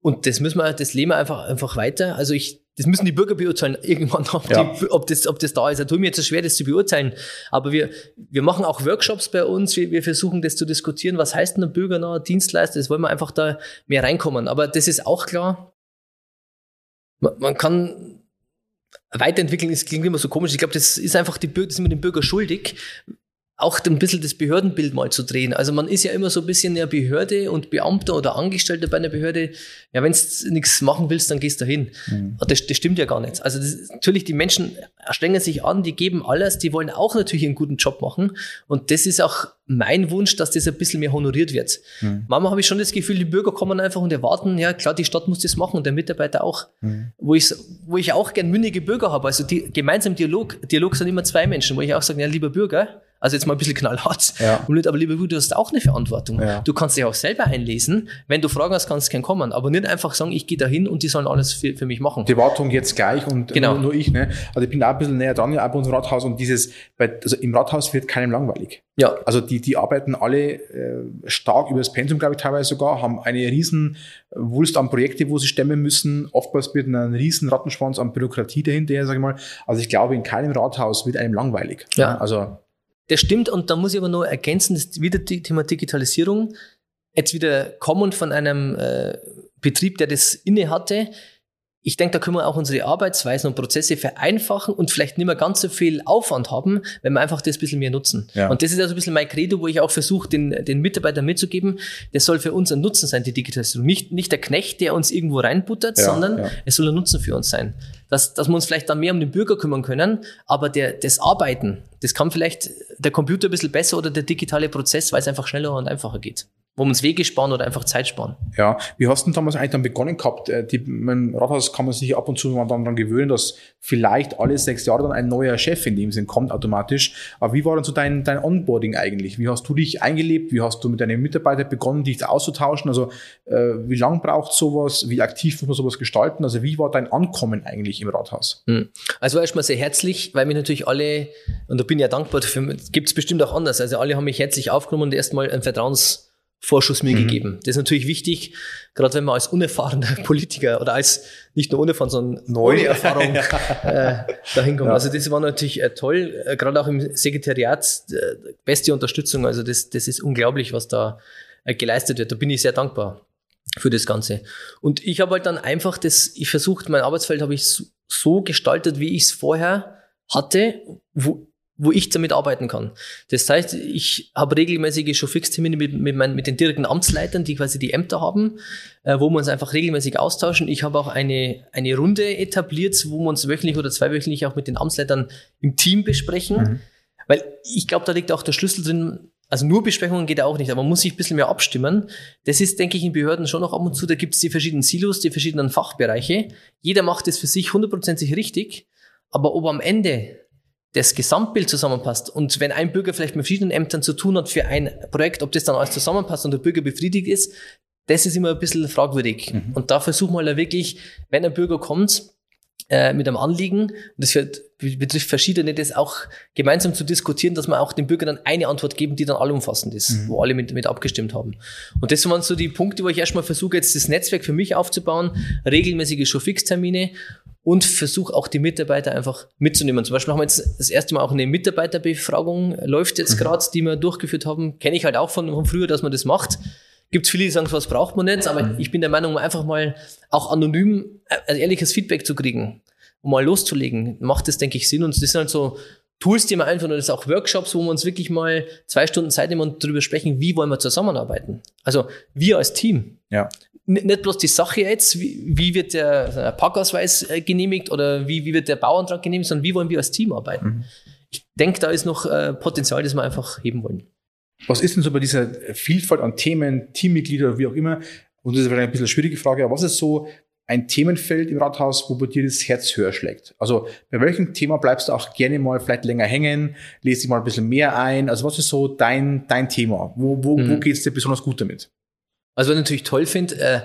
Und das müssen wir, das leben wir einfach, einfach weiter. Also ich das müssen die Bürger beurteilen *laughs* irgendwann, ob, Ja. die, ob, das, ob das da ist. Da tut mir jetzt so schwer, das zu beurteilen. Aber wir, wir machen auch Workshops bei uns. Wir, wir versuchen das zu diskutieren. Was heißt denn ein bürgernaher Dienstleister? Das wollen wir einfach da mehr reinkommen. Aber das ist auch klar. Man, man kann weiterentwickeln, das klingt immer so komisch. Ich glaube, das ist einfach die Bürger, das sind wir dem Bürger schuldig, auch ein bisschen das Behördenbild mal zu drehen. Also man ist ja immer so ein bisschen eine Behörde und Beamter oder Angestellter bei einer Behörde. Ja, wenn du nichts machen willst, dann gehst du hin. Das, das stimmt ja gar nicht. Also das, natürlich, die Menschen strengen sich an, die geben alles, die wollen auch natürlich einen guten Job machen. Und das ist auch mein Wunsch, dass das ein bisschen mehr honoriert wird. Manchmal habe ich schon das Gefühl, die Bürger kommen einfach und erwarten, ja klar, die Stadt muss das machen und der Mitarbeiter auch. Wo, ich, wo ich auch gern mündige Bürger habe. Also die, gemeinsam Dialog. Dialog sind immer zwei Menschen, wo ich auch sage, ja, lieber Bürger, also jetzt mal ein bisschen knallhart, Ja. und nicht, aber lieber Bürger, du hast auch eine Verantwortung. Ja. Du kannst dich auch selber einlesen. Wenn du Fragen hast, kannst du gern kommen. Aber nicht einfach sagen, ich gehe da hin und die sollen alles für, für mich machen. Die Wartung jetzt gleich und Genau. nur, nur ich, ne? Also ich bin da ein bisschen näher dran, auch bei unserem Rathaus und dieses, bei, also im Rathaus wird keinem langweilig. Ja, Also die, die arbeiten alle äh, stark über das Pensum, glaube ich, teilweise sogar, haben eine riesen Wulst an Projekte, wo sie stemmen müssen, oftmals mit einem riesen Rattenschwanz an Bürokratie dahinter, sage ich mal. Also ich glaube, in keinem Rathaus wird einem langweilig. Ja. Also Das stimmt und da muss ich aber nur ergänzen, das ist wieder die Thema Digitalisierung, jetzt wieder kommend von einem äh, Betrieb, der das inne hatte. Ich denke, da können wir auch unsere Arbeitsweisen und Prozesse vereinfachen und vielleicht nicht mehr ganz so viel Aufwand haben, wenn wir einfach das ein bisschen mehr nutzen. Ja. Und das ist also ein bisschen mein Credo, wo ich auch versuche, den, den Mitarbeitern mitzugeben, das soll für uns ein Nutzen sein, die Digitalisierung. Nicht, nicht der Knecht, der uns irgendwo reinbuttert, Ja, sondern ja. es soll ein Nutzen für uns sein. Dass, dass wir uns vielleicht dann mehr um den Bürger kümmern können, aber der, das Arbeiten, das kann vielleicht der Computer ein bisschen besser oder der digitale Prozess, weil es einfach schneller und einfacher geht. Wo wir uns Wege sparen oder einfach Zeit sparen. Ja, wie hast du denn damals eigentlich dann begonnen gehabt? Äh, Die, mein Rathaus kann man sich ab und zu mal dann daran gewöhnen, dass vielleicht alle sechs Jahre dann ein neuer Chef in dem Sinn kommt automatisch. Aber wie war dann so dein, dein Onboarding eigentlich? Wie hast du dich eingelebt? Wie hast du mit deinen Mitarbeitern begonnen, dich auszutauschen? Also äh, wie lang braucht sowas? Wie aktiv muss man sowas gestalten? Also wie war dein Ankommen eigentlich im Rathaus? Hm. Also erstmal sehr herzlich, weil mich natürlich alle, und da bin ich ja dankbar dafür, gibt es bestimmt auch anders. Also alle haben mich herzlich aufgenommen und erstmal einen Vertrauensvorschuss mir gegeben. Das ist natürlich wichtig, gerade wenn man als unerfahrener Politiker oder als nicht nur unerfahren, sondern ohne Erfahrung *laughs* äh, dahin kommt. Ja. Also das war natürlich äh, toll, äh, gerade auch im Sekretariat, äh, beste Unterstützung. Also das, das ist unglaublich, was da äh, geleistet wird. Da bin ich sehr dankbar für das Ganze. Und ich habe halt dann einfach das, ich versucht, mein Arbeitsfeld habe ich so, so gestaltet, wie ich es vorher hatte, wo, wo ich damit arbeiten kann. Das heißt, ich habe regelmäßige Showfix-Termine mit, mit, meinen, mit den direkten Amtsleitern, die quasi die Ämter haben, äh, wo wir uns einfach regelmäßig austauschen. Ich habe auch eine, eine Runde etabliert, wo wir uns wöchentlich oder zweiwöchentlich auch mit den Amtsleitern im Team besprechen. Mhm. Weil ich glaube, da liegt auch der Schlüssel drin. Also nur Besprechungen geht auch nicht, aber man muss sich ein bisschen mehr abstimmen. Das ist, denke ich, in Behörden schon noch ab und zu. Da gibt es die verschiedenen Silos, die verschiedenen Fachbereiche. Jeder macht es für sich hundertprozentig richtig. Aber ob am Ende das Gesamtbild zusammenpasst. Und wenn ein Bürger vielleicht mit verschiedenen Ämtern zu tun hat für ein Projekt, ob das dann alles zusammenpasst und der Bürger befriedigt ist, das ist immer ein bisschen fragwürdig. Und da versuchen wir halt wirklich, wenn ein Bürger kommt, äh, mit einem Anliegen, und das wird, betrifft verschiedene, das auch gemeinsam zu diskutieren, dass wir auch dem Bürger dann eine Antwort geben, die dann allumfassend ist, wo alle mit, mit abgestimmt haben. Und das waren so die Punkte, wo ich erstmal versuche, jetzt das Netzwerk für mich aufzubauen, regelmäßige Showfix-Termine und versuche auch die Mitarbeiter einfach mitzunehmen. Zum Beispiel haben wir jetzt das erste Mal auch eine Mitarbeiterbefragung, läuft jetzt gerade, die wir durchgeführt haben. Kenne ich halt auch von, von früher, dass man das macht. Gibt viele, die sagen, was braucht man nicht, aber ich bin der Meinung, einfach mal auch anonym ein ehrliches Feedback zu kriegen, um mal loszulegen, macht das, denke ich, Sinn. Und das sind halt so Tools, die wir einfach, und das auch Workshops, wo wir uns wirklich mal zwei Stunden Zeit nehmen und darüber sprechen, wie wollen wir zusammenarbeiten. Also wir als Team. Ja. N- Nicht bloß die Sache jetzt, wie, wie wird der Parkausweis äh, genehmigt oder wie, wie wird der Bauantrag genehmigt, sondern wie wollen wir als Team arbeiten. Ich denke, da ist noch äh, Potenzial, das wir einfach heben wollen. Was ist denn so bei dieser Vielfalt an Themen, Teammitglieder wie auch immer? Und das ist vielleicht ein bisschen eine schwierige Frage, aber was ist so ein Themenfeld im Rathaus, wo bei dir das Herz höher schlägt? Also bei welchem Thema bleibst du auch gerne mal vielleicht länger hängen, lest dich mal ein bisschen mehr ein? Also was ist so dein, dein Thema? Wo, wo, wo Mhm. geht es dir besonders gut damit? Also was ich natürlich toll finde, äh,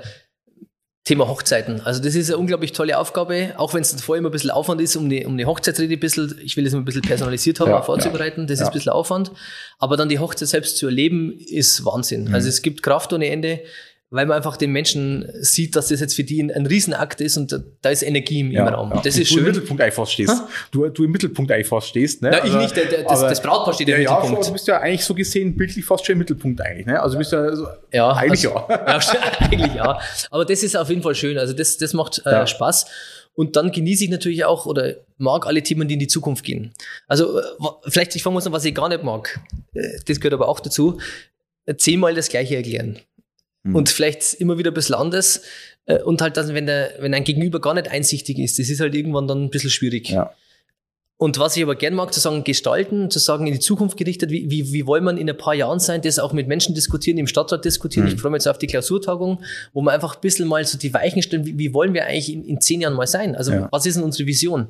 Thema Hochzeiten. Also das ist eine unglaublich tolle Aufgabe, auch wenn es vorher immer ein bisschen Aufwand ist, um die, um die Hochzeitsrede ein bisschen, ich will es immer ein bisschen personalisiert haben, Ja, vorzubereiten, das ja. ist ein bisschen Aufwand. Aber dann die Hochzeit selbst zu erleben, ist Wahnsinn. Mhm. Also es gibt Kraft ohne Ende. Weil man einfach den Menschen sieht, dass das jetzt für die ein, ein Riesenakt ist und da, ist Energie im, Ja, im Raum. ja. Das Und ist du schön. im Mittelpunkt fast stehst. Du, du im Mittelpunkt eigentlich fast stehst. Ne? Na, ich Also, nicht, der, der, das, das Brautpaar steht ja, im ja, Mittelpunkt. aber du bist ja eigentlich so gesehen bildlich fast schon im Mittelpunkt eigentlich. Ne? Also bist ja so, Ja, eigentlich also- ja. *laughs* Ja, eigentlich ja. Aber das ist auf jeden Fall schön. Also das, das macht äh, Ja. Spaß. Und dann genieße ich natürlich auch oder mag alle Themen, die in die Zukunft gehen. Also äh, vielleicht, ich fange mal an, was ich gar nicht mag. Äh, Das gehört aber auch dazu. Zehnmal das Gleiche erklären. Hm. Und vielleicht immer wieder bisschen anders. Äh, Und halt, dann, wenn, der, wenn ein Gegenüber gar nicht einsichtig ist, das ist halt irgendwann dann ein bisschen schwierig. Ja. Und was ich aber gern mag, zu sagen, gestalten, zu sagen, in die Zukunft gerichtet, wie, wie, wie wollen wir in ein paar Jahren sein, das auch mit Menschen diskutieren, im Stadtrat diskutieren. Mhm. Ich freue mich jetzt auf die Klausurtagung, wo wir einfach ein bisschen mal so die Weichen stellen, wie, wie wollen wir eigentlich in, in zehn Jahren mal sein? Also Ja. was ist denn unsere Vision?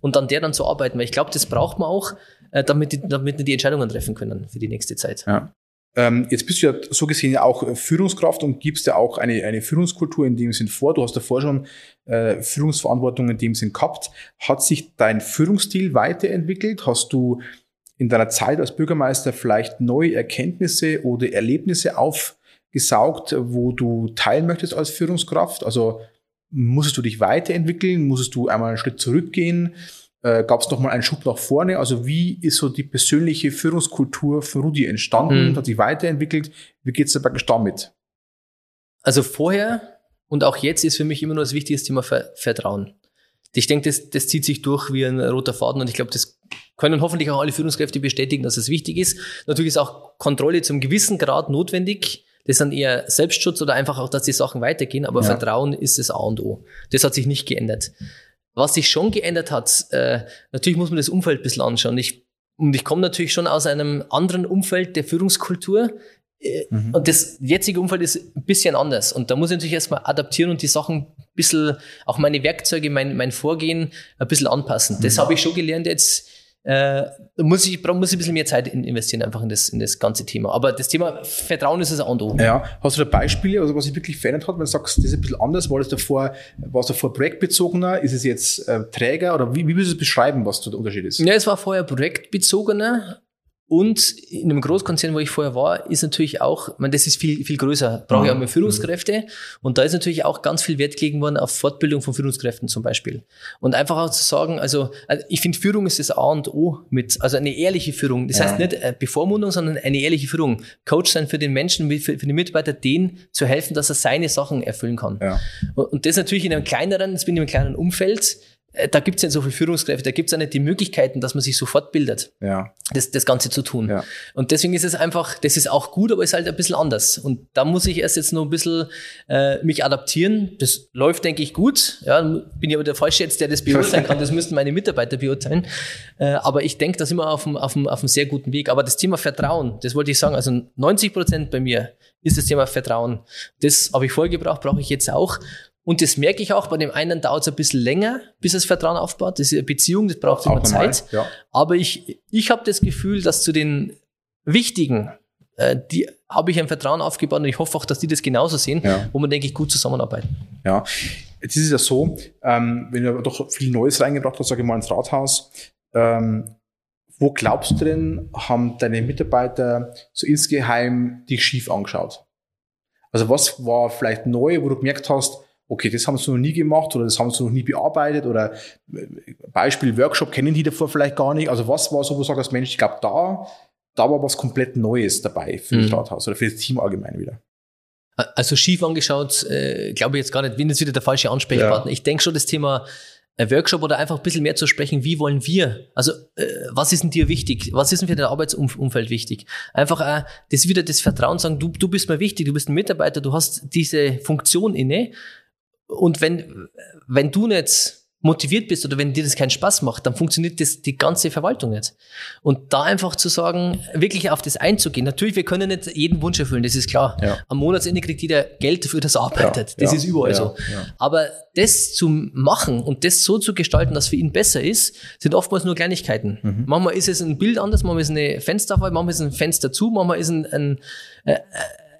Und an der dann zu arbeiten, weil ich glaube, das braucht man auch, äh, damit, die, damit wir die Entscheidungen treffen können für die nächste Zeit. Ja. Ähm, jetzt bist du ja so gesehen ja auch äh, Führungskraft und gibst ja auch eine, eine Führungskultur in dem Sinn vor. Du hast davor schon äh, Führungsverantwortung in dem Sinn gehabt. Hat sich dein Führungsstil weiterentwickelt? Hast du in deiner Zeit als Bürgermeister vielleicht neue Erkenntnisse oder Erlebnisse aufgesaugt, wo du teilen möchtest als Führungskraft? Also musstest du dich weiterentwickeln? Musstest du einmal einen Schritt zurückgehen? Äh, Gab es noch mal einen Schub nach vorne? Also wie ist so die persönliche Führungskultur von Rudi entstanden? Mhm. Hat sich weiterentwickelt? Wie geht's dir praktisch damit? Also vorher und auch jetzt ist für mich immer nur das wichtigste Thema Ver Vertrauen. Ich denke, das, das zieht sich durch wie ein roter Faden und ich glaube, das können hoffentlich auch alle Führungskräfte bestätigen, dass es wichtig ist. Natürlich ist auch Kontrolle zum gewissen Grad notwendig. Das ist dann eher Selbstschutz oder einfach auch, dass die Sachen weitergehen. Aber Ja. Vertrauen ist das A und O. Das hat sich nicht geändert. Was sich schon geändert hat, äh, natürlich muss man das Umfeld ein bisschen anschauen. Ich, und ich komme natürlich schon aus einem anderen Umfeld der Führungskultur. Äh, Mhm. Und das jetzige Umfeld ist ein bisschen anders. Und da muss ich natürlich erstmal adaptieren und die Sachen ein bisschen, auch meine Werkzeuge, mein, mein Vorgehen ein bisschen anpassen. Das habe ich schon gelernt jetzt. Äh, da muss ich, muss ich ein bisschen mehr Zeit in, investieren, einfach in das, in das ganze Thema. Aber das Thema Vertrauen ist das A und O. Ja, hast du da Beispiele, also was sich wirklich verändert hat, wenn du sagst, das ist ein bisschen anders, war das davor, war es davor projektbezogener, ist es jetzt äh, träger oder wie, wie würdest du es beschreiben, was da der Unterschied ist? Ja, es war vorher projektbezogener. Und in einem Großkonzern, wo ich vorher war, ist natürlich auch, ich meine, das ist viel, viel größer, brauche ich auch mehr Führungskräfte. Und da ist natürlich auch ganz viel Wert gelegen worden auf Fortbildung von Führungskräften zum Beispiel. Und einfach auch zu sagen, also, also ich finde, Führung ist das A und O mit, also eine ehrliche Führung. Das Ja. heißt nicht äh, Bevormundung, sondern eine ehrliche Führung. Coach sein für den Menschen, für, für den Mitarbeiter, denen zu helfen, dass er seine Sachen erfüllen kann. Ja. Und und das natürlich in einem kleineren, jetzt bin ich in einem kleinen Umfeld, da gibt es nicht so viele Führungskräfte, da gibt es auch nicht die Möglichkeiten, dass man sich sofort bildet Ja, das, das Ganze zu tun. Ja. Und deswegen ist es einfach, das ist auch gut, aber ist halt ein bisschen anders. Und da muss ich erst jetzt noch ein bisschen äh, mich adaptieren. Das läuft, denke ich, gut. Ja, bin ja aber der Falsche jetzt, der das beurteilen kann. Das *laughs* müssten meine Mitarbeiter beurteilen. Äh, aber ich denke, da sind wir auf einem, auf, einem, auf einem sehr guten Weg. Aber das Thema Vertrauen, das wollte ich sagen, also 90 Prozent bei mir ist das Thema Vertrauen. Das habe ich vorgebracht, brauche ich jetzt auch. Und das merke ich auch, bei dem einen dauert es ein bisschen länger, bis das Vertrauen aufbaut. Das ist eine Beziehung, das braucht immer. Zeit. Ja. Aber ich, ich habe das Gefühl, dass zu den wichtigen, äh, die habe ich ein Vertrauen aufgebaut und ich hoffe auch, dass die das genauso sehen, Ja. wo man, denke ich, gut zusammenarbeiten. Ja, jetzt ist es ja so, ähm, wenn du aber doch viel Neues reingebracht hast, sage ich mal, ins Rathaus, ähm, wo glaubst du denn, haben deine Mitarbeiter so insgeheim dich schief angeschaut? Also was war vielleicht neu, wo du gemerkt hast, okay, das haben sie noch nie gemacht oder das haben sie noch nie bearbeitet oder Beispiel Workshop kennen die davor vielleicht gar nicht. Also was war so, wo du sagst, Mensch, ich glaube, da, da war was komplett Neues dabei für das Mhm. Rathaus oder für das Team allgemein wieder. Also schief angeschaut, äh, glaube ich jetzt gar nicht, bin jetzt wieder der falsche Ansprechpartner. Ich denke schon, das Thema äh, Workshop oder einfach ein bisschen mehr zu sprechen, wie wollen wir, also äh, was ist denn dir wichtig, was ist denn für dein Arbeitsumfeld wichtig? Einfach äh, das wieder das Vertrauen sagen, du, du bist mir wichtig, du bist ein Mitarbeiter, du hast diese Funktion inne und wenn, wenn du nicht motiviert bist oder wenn dir das keinen Spaß macht, dann funktioniert das die ganze Verwaltung nicht. Und da einfach zu sagen, wirklich auf das einzugehen. Natürlich, wir können nicht jeden Wunsch erfüllen, das ist klar. Ja. Am Monatsende kriegt jeder Geld für das er arbeitet. Ja, das ja, ist überall so. Aber das zu machen und das so zu gestalten, dass für ihn besser ist, sind oftmals nur Kleinigkeiten. Mhm. Manchmal ist es ein Bild anders, manchmal ist es eine Fensterwahl, manchmal ist es ein Fenster zu, manchmal ist es ein, ein äh,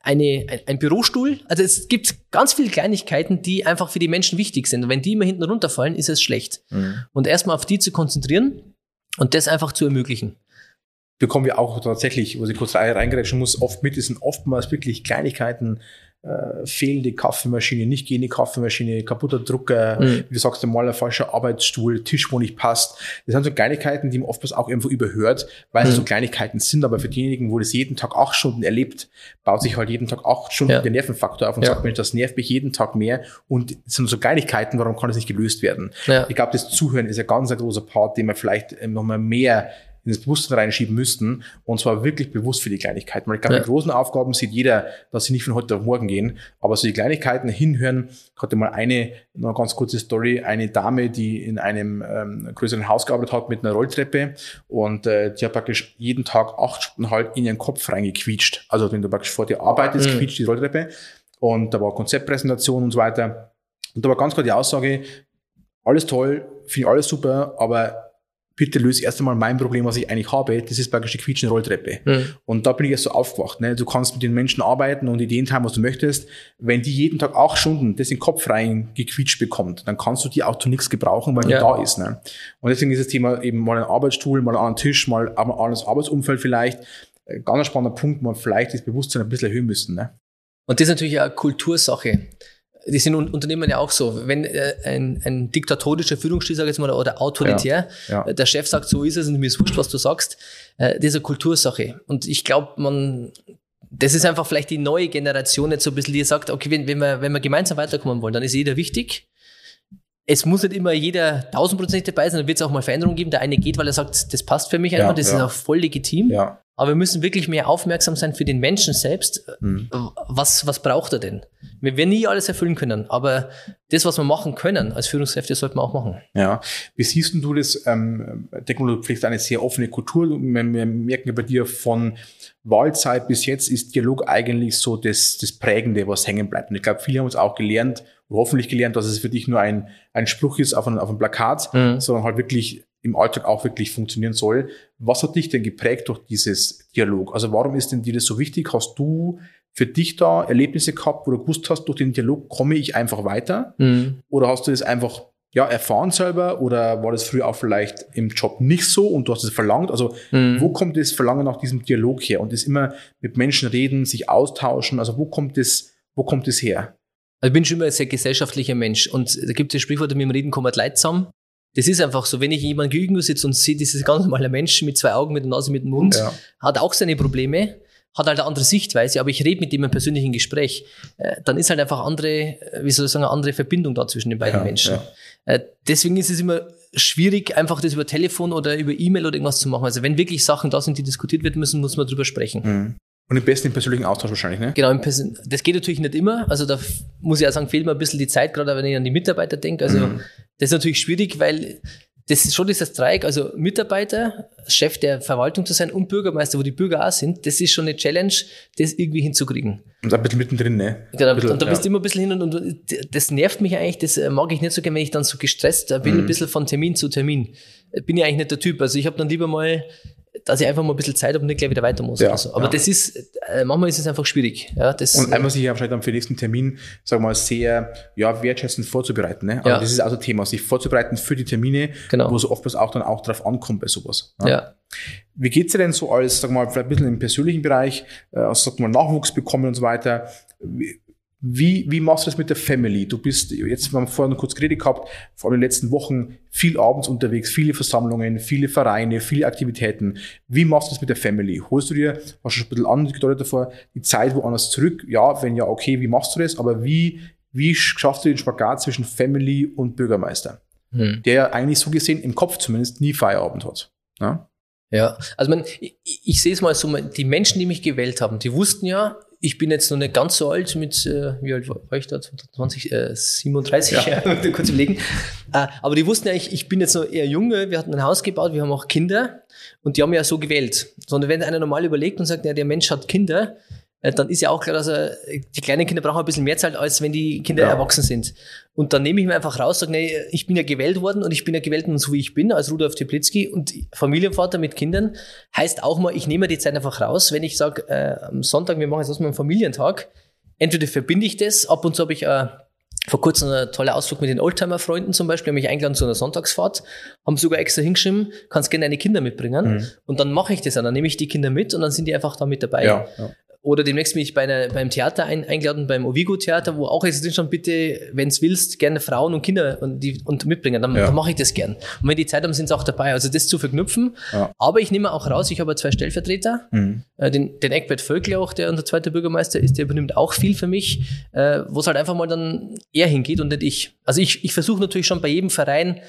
eine, ein, ein Bürostuhl. Also es gibt ganz viele Kleinigkeiten, die einfach für die Menschen wichtig sind. Und wenn die immer hinten runterfallen, ist es schlecht. Mhm. Und erstmal auf die zu konzentrieren und das einfach zu ermöglichen. bekommen wir auch tatsächlich, wo ich kurz rein- reingerätschen muss, oft mit, es sind oftmals wirklich Kleinigkeiten, äh, fehlende Kaffeemaschine, nicht gehende Kaffeemaschine, kaputter Drucker, mhm. wie du sagst, mal ein falscher Arbeitsstuhl, Tisch, wo nicht passt. Das sind so Kleinigkeiten, die man oftmals auch irgendwo überhört, weil mhm. es so Kleinigkeiten sind, aber für diejenigen, wo das jeden Tag acht Stunden erlebt, baut sich halt jeden Tag acht Stunden ja. der Nervenfaktor auf und ja. sagt, Mensch, das nervt mich jeden Tag mehr und es sind so Kleinigkeiten, warum kann das nicht gelöst werden? Ja. Ich glaube, das Zuhören ist ein ganz ein großer Part, den man vielleicht nochmal mehr ins Bewusstsein reinschieben müssten. Und zwar wirklich bewusst für die Kleinigkeiten. Weil ich glaube, ja. die großen Aufgaben sieht jeder, dass sie nicht von heute auf morgen gehen. Aber so die Kleinigkeiten hinhören. Ich hatte mal eine, noch eine ganz kurze Story, eine Dame, die in einem ähm, größeren Haus gearbeitet hat mit einer Rolltreppe. Und äh, die hat praktisch jeden Tag acht Stunden halt in ihren Kopf reingequietscht. Also wenn du praktisch vor dir arbeitest, mhm. quietscht die Rolltreppe. Und da war Konzeptpräsentation und so weiter. Und da war ganz klar die Aussage, alles toll, finde ich alles super, aber bitte löse erst einmal mein Problem, was ich eigentlich habe. Das ist praktisch die quietschende Rolltreppe. Mhm. Und da bin ich erst so aufgewacht. Ne? Du kannst mit den Menschen arbeiten und Ideen teilen, was du möchtest. Wenn die jeden Tag acht Stunden das in den Kopf rein gequietscht bekommt, dann kannst du die auch zu nichts gebrauchen, weil ja. da ist. Ne? Und deswegen ist das Thema eben mal ein Arbeitsstuhl, mal einen Tisch, mal ein anderes Arbeitsumfeld vielleicht. Ein ganz spannender Punkt, wo man vielleicht das Bewusstsein ein bisschen erhöhen müssen. Ne? Und das ist natürlich eine Kultursache die sind Unternehmen ja auch so. Wenn äh, ein, ein diktatorischer Führungsstil, sage ich jetzt mal, oder autoritär, ja, ja. Der Chef sagt, so ist es und mir ist wurscht, was du sagst, äh, das ist eine Kultursache. Und ich glaube, man, das ist einfach vielleicht die neue Generation jetzt so ein bisschen, die sagt, okay, wenn, wenn, wir, wenn wir gemeinsam weiterkommen wollen, dann ist jeder wichtig. Es muss nicht immer jeder tausendprozentig dabei sein, dann wird es auch mal Veränderungen geben. Der eine geht, weil er sagt, das passt für mich einfach, ja, das ist auch voll legitim. Ja. Aber wir müssen wirklich mehr aufmerksam sein für den Menschen selbst. Mhm. Was, was braucht er denn? Wir werden nie alles erfüllen können, aber das, was wir machen können als Führungskräfte, sollten wir auch machen. Ja. Wie siehst du das? Ähm, Technologie pflegt eine sehr offene Kultur. Wir, wir merken ja bei dir von Wahlzeit bis jetzt ist Dialog eigentlich so das, das Prägende, was hängen bleibt. Und ich glaube, viele haben uns auch gelernt, hoffentlich gelernt, dass es für dich nur ein, ein Spruch ist auf einem, auf einem Plakat, mhm. sondern halt wirklich im Alltag auch wirklich funktionieren soll. Was hat dich denn geprägt durch dieses Dialog? Also warum ist denn dir das so wichtig? Hast du für dich da Erlebnisse gehabt, wo du gewusst hast, durch den Dialog komme ich einfach weiter? Mhm. Oder hast du das einfach ja, erfahren selber oder war das früher auch vielleicht im Job nicht so und du hast es verlangt? Also mhm. wo kommt das Verlangen nach diesem Dialog her und das immer mit Menschen reden, sich austauschen? Also wo kommt das, wo kommt das her? Also ich bin schon immer ein sehr gesellschaftlicher Mensch und da gibt es das Sprichwort, mit dem Reden kommt Leid zusammen. Das ist einfach so, wenn ich jemand gegenüber sitze und sehe, dieses ganz normale Mensch mit zwei Augen, mit der Nase, mit dem Mund, ja. hat auch seine Probleme, hat halt eine andere Sichtweise, aber ich rede mit dem im persönlichen Gespräch, äh, dann ist halt einfach andere, äh, wie soll ich sagen, eine andere Verbindung da zwischen den beiden ja, Menschen. Ja. Äh, deswegen ist es immer schwierig, einfach das über Telefon oder über E-Mail oder irgendwas zu machen. Also wenn wirklich Sachen da sind, die diskutiert werden müssen, muss man drüber sprechen. Mhm. Und im besten im persönlichen Austausch wahrscheinlich, ne? Genau, das geht natürlich nicht immer. Also da muss ich auch sagen, fehlt mir ein bisschen die Zeit, gerade wenn ich an die Mitarbeiter denke. Also mhm. Das ist natürlich schwierig, weil das ist schon dieses Dreieck, also Mitarbeiter, Chef der Verwaltung zu sein und Bürgermeister, wo die Bürger auch sind, das ist schon eine Challenge, das irgendwie hinzukriegen. Und ein bisschen mittendrin, ne? Genau, bisschen, und da bist du immer ein bisschen hin und, und, das nervt mich eigentlich, das mag ich nicht so gerne, wenn ich dann so gestresst bin, mhm. ein bisschen von Termin zu Termin. Bin ich eigentlich nicht der Typ. Also ich habe dann lieber mal dass ich einfach mal ein bisschen Zeit habe und nicht gleich wieder weiter muss. Ja, so. Aber ja. das ist, äh, manchmal ist es einfach schwierig. Ja, das, und einmal sich ja wahrscheinlich dann für den nächsten Termin, sagen wir mal, sehr ja, wertschätzend vorzubereiten. Ne? Aber ja. das ist also Thema, sich vorzubereiten für die Termine, genau. wo so oftmals auch dann auch drauf ankommt bei sowas. Ja. ja. Wie geht's dir denn so als, sag mal, vielleicht ein bisschen im persönlichen Bereich, äh, sag mal, Nachwuchs bekommen und so weiter? Wie, wie, wie machst du das mit der Family? Du bist, jetzt wir haben vorhin kurz geredet gehabt, vor allem in den letzten Wochen viel abends unterwegs, viele Versammlungen, viele Vereine, viele Aktivitäten. Wie machst du das mit der Family? Holst du dir, hast du schon ein bisschen angedeutet davor, die Zeit woanders zurück? Ja, wenn ja, okay, wie machst du das? Aber wie, wie schaffst du den Spagat zwischen Family und Bürgermeister? Hm. Der ja eigentlich so gesehen im Kopf zumindest nie Feierabend hat. Ja, ja also man, ich, ich sehe es mal so, die Menschen, die mich gewählt haben, die wussten ja, ich bin jetzt noch nicht ganz so alt mit, äh, wie alt war ich da? 20, äh, 37, ja. *laughs* ja kurz überlegen. Äh, aber die wussten ja, ich, ich bin jetzt noch eher junge, wir hatten ein Haus gebaut, wir haben auch Kinder und die haben ja so gewählt. Sondern wenn einer normal überlegt und sagt, ja, der Mensch hat Kinder, dann ist ja auch klar, dass er, die kleinen Kinder brauchen ein bisschen mehr Zeit, als wenn die Kinder ja. erwachsen sind. Und dann nehme ich mir einfach raus, sage, nee, ich bin ja gewählt worden und ich bin ja gewählt und so wie ich bin, als Rudolf Teplitzky und Familienvater mit Kindern, heißt auch mal, ich nehme die Zeit einfach raus, wenn ich sage, äh, am Sonntag, wir machen jetzt erstmal einen Familientag, entweder verbinde ich das, ab und zu habe ich äh, vor kurzem einen tollen Ausflug mit den Oldtimer-Freunden zum Beispiel, haben mich eingeladen zu einer Sonntagsfahrt, haben sogar extra hingeschrieben, kannst gerne deine Kinder mitbringen. Mhm. Und dann mache ich das, dann nehme ich die Kinder mit und dann sind die einfach da mit dabei. Ja, ja. Oder demnächst bin ich bei einer, beim Theater ein, eingeladen, beim Ovigo Theater, wo auch jetzt schon bitte, wenn es willst, gerne Frauen und Kinder und, die, und mitbringen. Dann, Ja. dann mache ich das gern. Und wenn die Zeit haben, sind sie auch dabei. Also das zu verknüpfen. Ja. Aber ich nehme auch raus, ich habe zwei Stellvertreter. Mhm. Äh, den, den Eckbert Völkle auch, der unser zweiter Bürgermeister ist, der übernimmt auch viel für mich, äh, wo es halt einfach mal dann er hingeht und nicht ich. Also ich, ich versuche natürlich schon bei jedem Verein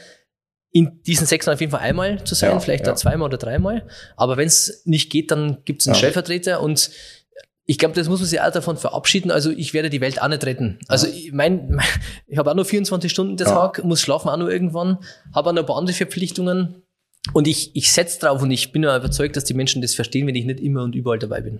in diesen sechs auf jeden Fall einmal zu sein, Ja, vielleicht ja. zweimal oder dreimal. Aber wenn es nicht geht, dann gibt es einen Ja. Stellvertreter und ich glaube, das muss man sich auch davon verabschieden. Also ich werde die Welt auch nicht retten. Also ich mein, *laughs* ich habe auch nur 24 Stunden den Ja. Tag, muss schlafen auch nur irgendwann, habe auch noch ein paar andere Verpflichtungen. Und ich, ich setze drauf und ich bin ja überzeugt, dass die Menschen das verstehen, wenn ich nicht immer und überall dabei bin.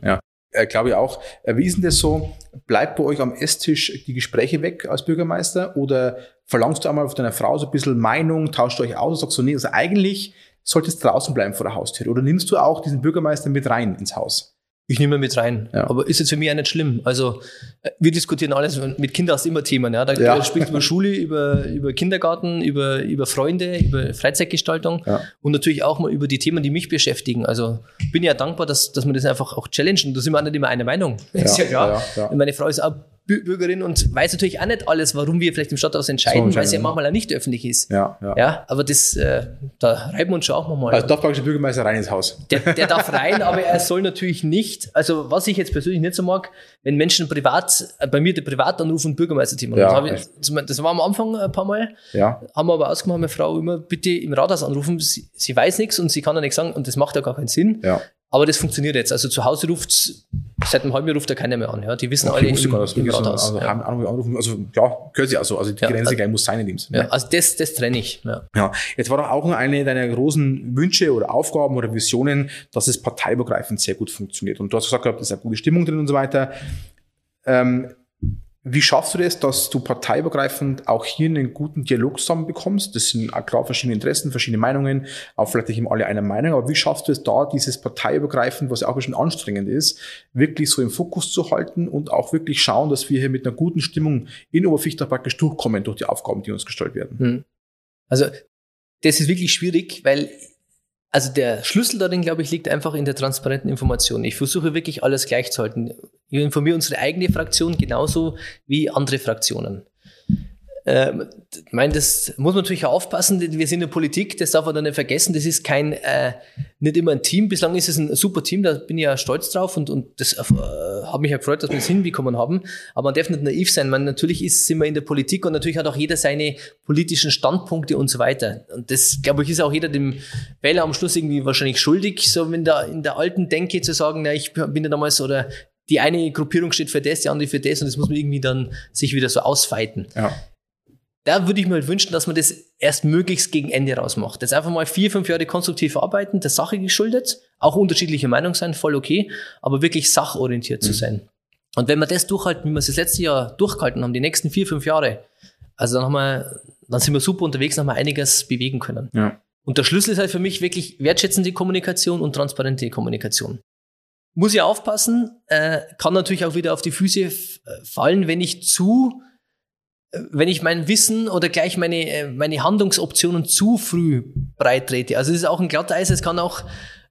Äh, Glaube ich auch. Äh, Wie ist denn das so? Bleibt bei euch am Esstisch die Gespräche weg als Bürgermeister oder verlangst du einmal auf deiner Frau so ein bisschen Meinung, tauscht euch aus und sagst so, nee, also eigentlich solltest du draußen bleiben vor der Haustür oder nimmst du auch diesen Bürgermeister mit rein ins Haus? Ich nehme mit rein. Ja. Aber ist jetzt für mich auch nicht schlimm. Also äh, wir diskutieren alles. Mit Kindern hast immer Themen. Ja? Da Ja. *laughs* du über Schule, über, über Kindergarten, über, über Freunde, über Freizeitgestaltung Ja. und natürlich auch mal über die Themen, die mich beschäftigen. Also bin ja dankbar, dass, dass wir das einfach auch challengen. Da sind wir auch nicht immer einer Meinung. *laughs* ist ja klar. ja, ja. Meine Frau ist auch Bü- Bürgerin und weiß natürlich auch nicht alles, warum wir vielleicht im Stadthaus entscheiden, So weil es ja manchmal auch nicht öffentlich ist. Ja, ja. Ja, aber das, äh, da reiben wir uns schon auch mal. Also darf praktisch der Bürgermeister rein ins Haus. Der, der darf rein, aber er soll natürlich nicht, also was ich jetzt persönlich nicht so mag, wenn Menschen privat, äh, bei mir der privat anrufen, Bürgermeisterthema. Ja, das, ich, das, das war am Anfang ein paar Mal, Ja. haben wir aber ausgemacht, meine Frau immer bitte im Rathaus anrufen, sie, sie weiß nichts und sie kann ja nichts sagen und das macht ja gar keinen Sinn. Ja. Aber das funktioniert jetzt. Also zu Hause ruft seit einem halben Jahr ruft da keiner mehr an. Ja. Die wissen Okay, alle im, gar im Rathaus. also, ja. haben Anrufe anrufen, also ja, gehört sie also. Also die Ja, Grenze also- gleich muss sein in dem Sinne. ja, also das, das trenne ich. Ja. Ja, jetzt war doch auch noch eine deiner großen Wünsche oder Aufgaben oder Visionen, dass es parteiübergreifend sehr gut funktioniert. Und du hast gesagt, gehabt, es ist eine gute Stimmung drin und so weiter. Ähm, wie schaffst du das, dass du parteiübergreifend auch hier einen guten Dialog zusammenbekommst? Das sind klar verschiedene Interessen, verschiedene Meinungen, auch vielleicht nicht immer alle einer Meinung, aber wie schaffst du es da, dieses parteiübergreifend, was ja auch bisschen anstrengend ist, wirklich so im Fokus zu halten und auch wirklich schauen, dass wir hier mit einer guten Stimmung in Oberfichtach praktisch durchkommen durch die Aufgaben, die uns gestellt werden? Hm. Also, das ist wirklich schwierig, weil, also der Schlüssel darin, glaube ich, liegt einfach in der transparenten Information. Ich versuche wirklich alles gleich zu halten. Ich informiere unsere eigene Fraktion genauso wie andere Fraktionen. Ähm, ich meine, das muss man natürlich auch aufpassen. Wir sind in der Politik, das darf man dann nicht vergessen. Das ist kein, äh, nicht immer ein Team. Bislang ist es ein super Team, da bin ich ja stolz drauf und, und das äh, hat mich ja gefreut, dass wir das hinbekommen haben. Aber man darf nicht naiv sein. Man, natürlich ist, sind wir in der Politik und natürlich hat auch jeder seine politischen Standpunkte und so weiter. Und das, glaube ich, ist auch jeder dem Wähler am Schluss irgendwie wahrscheinlich schuldig, so in der, in der alten Denke zu sagen, na, ich bin ja damals oder die eine Gruppierung steht für das, die andere für das und das muss man irgendwie dann sich wieder so ausfeiten Ja. Da würde ich mir halt wünschen, dass man das erst möglichst gegen Ende rausmacht. Jetzt einfach mal vier, fünf Jahre konstruktiv arbeiten, der Sache geschuldet, auch unterschiedliche Meinungen sein, voll okay, aber wirklich sachorientiert zu sein. Und wenn wir das durchhalten, wie wir es das letzte Jahr durchgehalten haben, die nächsten vier, fünf Jahre, also dann haben wir, dann sind wir super unterwegs, dann haben wir einiges bewegen können. Ja. Und der Schlüssel ist halt für mich wirklich wertschätzende Kommunikation und transparente Kommunikation. Muss ich aufpassen, äh, kann natürlich auch wieder auf die Füße fallen, wenn ich zu, wenn ich mein Wissen oder gleich meine, äh, meine Handlungsoptionen zu früh breit trete. Also es ist auch ein Glatteis, es kann auch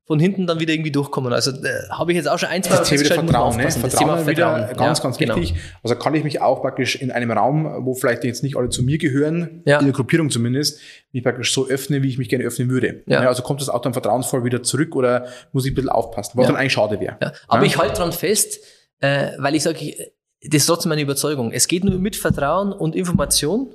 von hinten dann wieder irgendwie durchkommen. Also äh, habe ich jetzt auch schon ein, zwei Das Thema wieder Vertrauen, ne? aufpassen. Das Vertrauen, Thema wieder Vertrauen. ganz, Ja, ganz genau. wichtig. Also kann ich mich auch praktisch in einem Raum, wo vielleicht jetzt nicht alle zu mir gehören, Ja. in der Gruppierung zumindest, mich praktisch so öffnen, wie ich mich gerne öffnen würde. Ja. also kommt das auch dann vertrauensvoll wieder zurück oder muss ich ein bisschen aufpassen, was dann eigentlich schade wäre. Ja, aber ich halte dran fest, äh, weil ich sage, das ist trotzdem meine Überzeugung. Es geht nur mit Vertrauen und Information,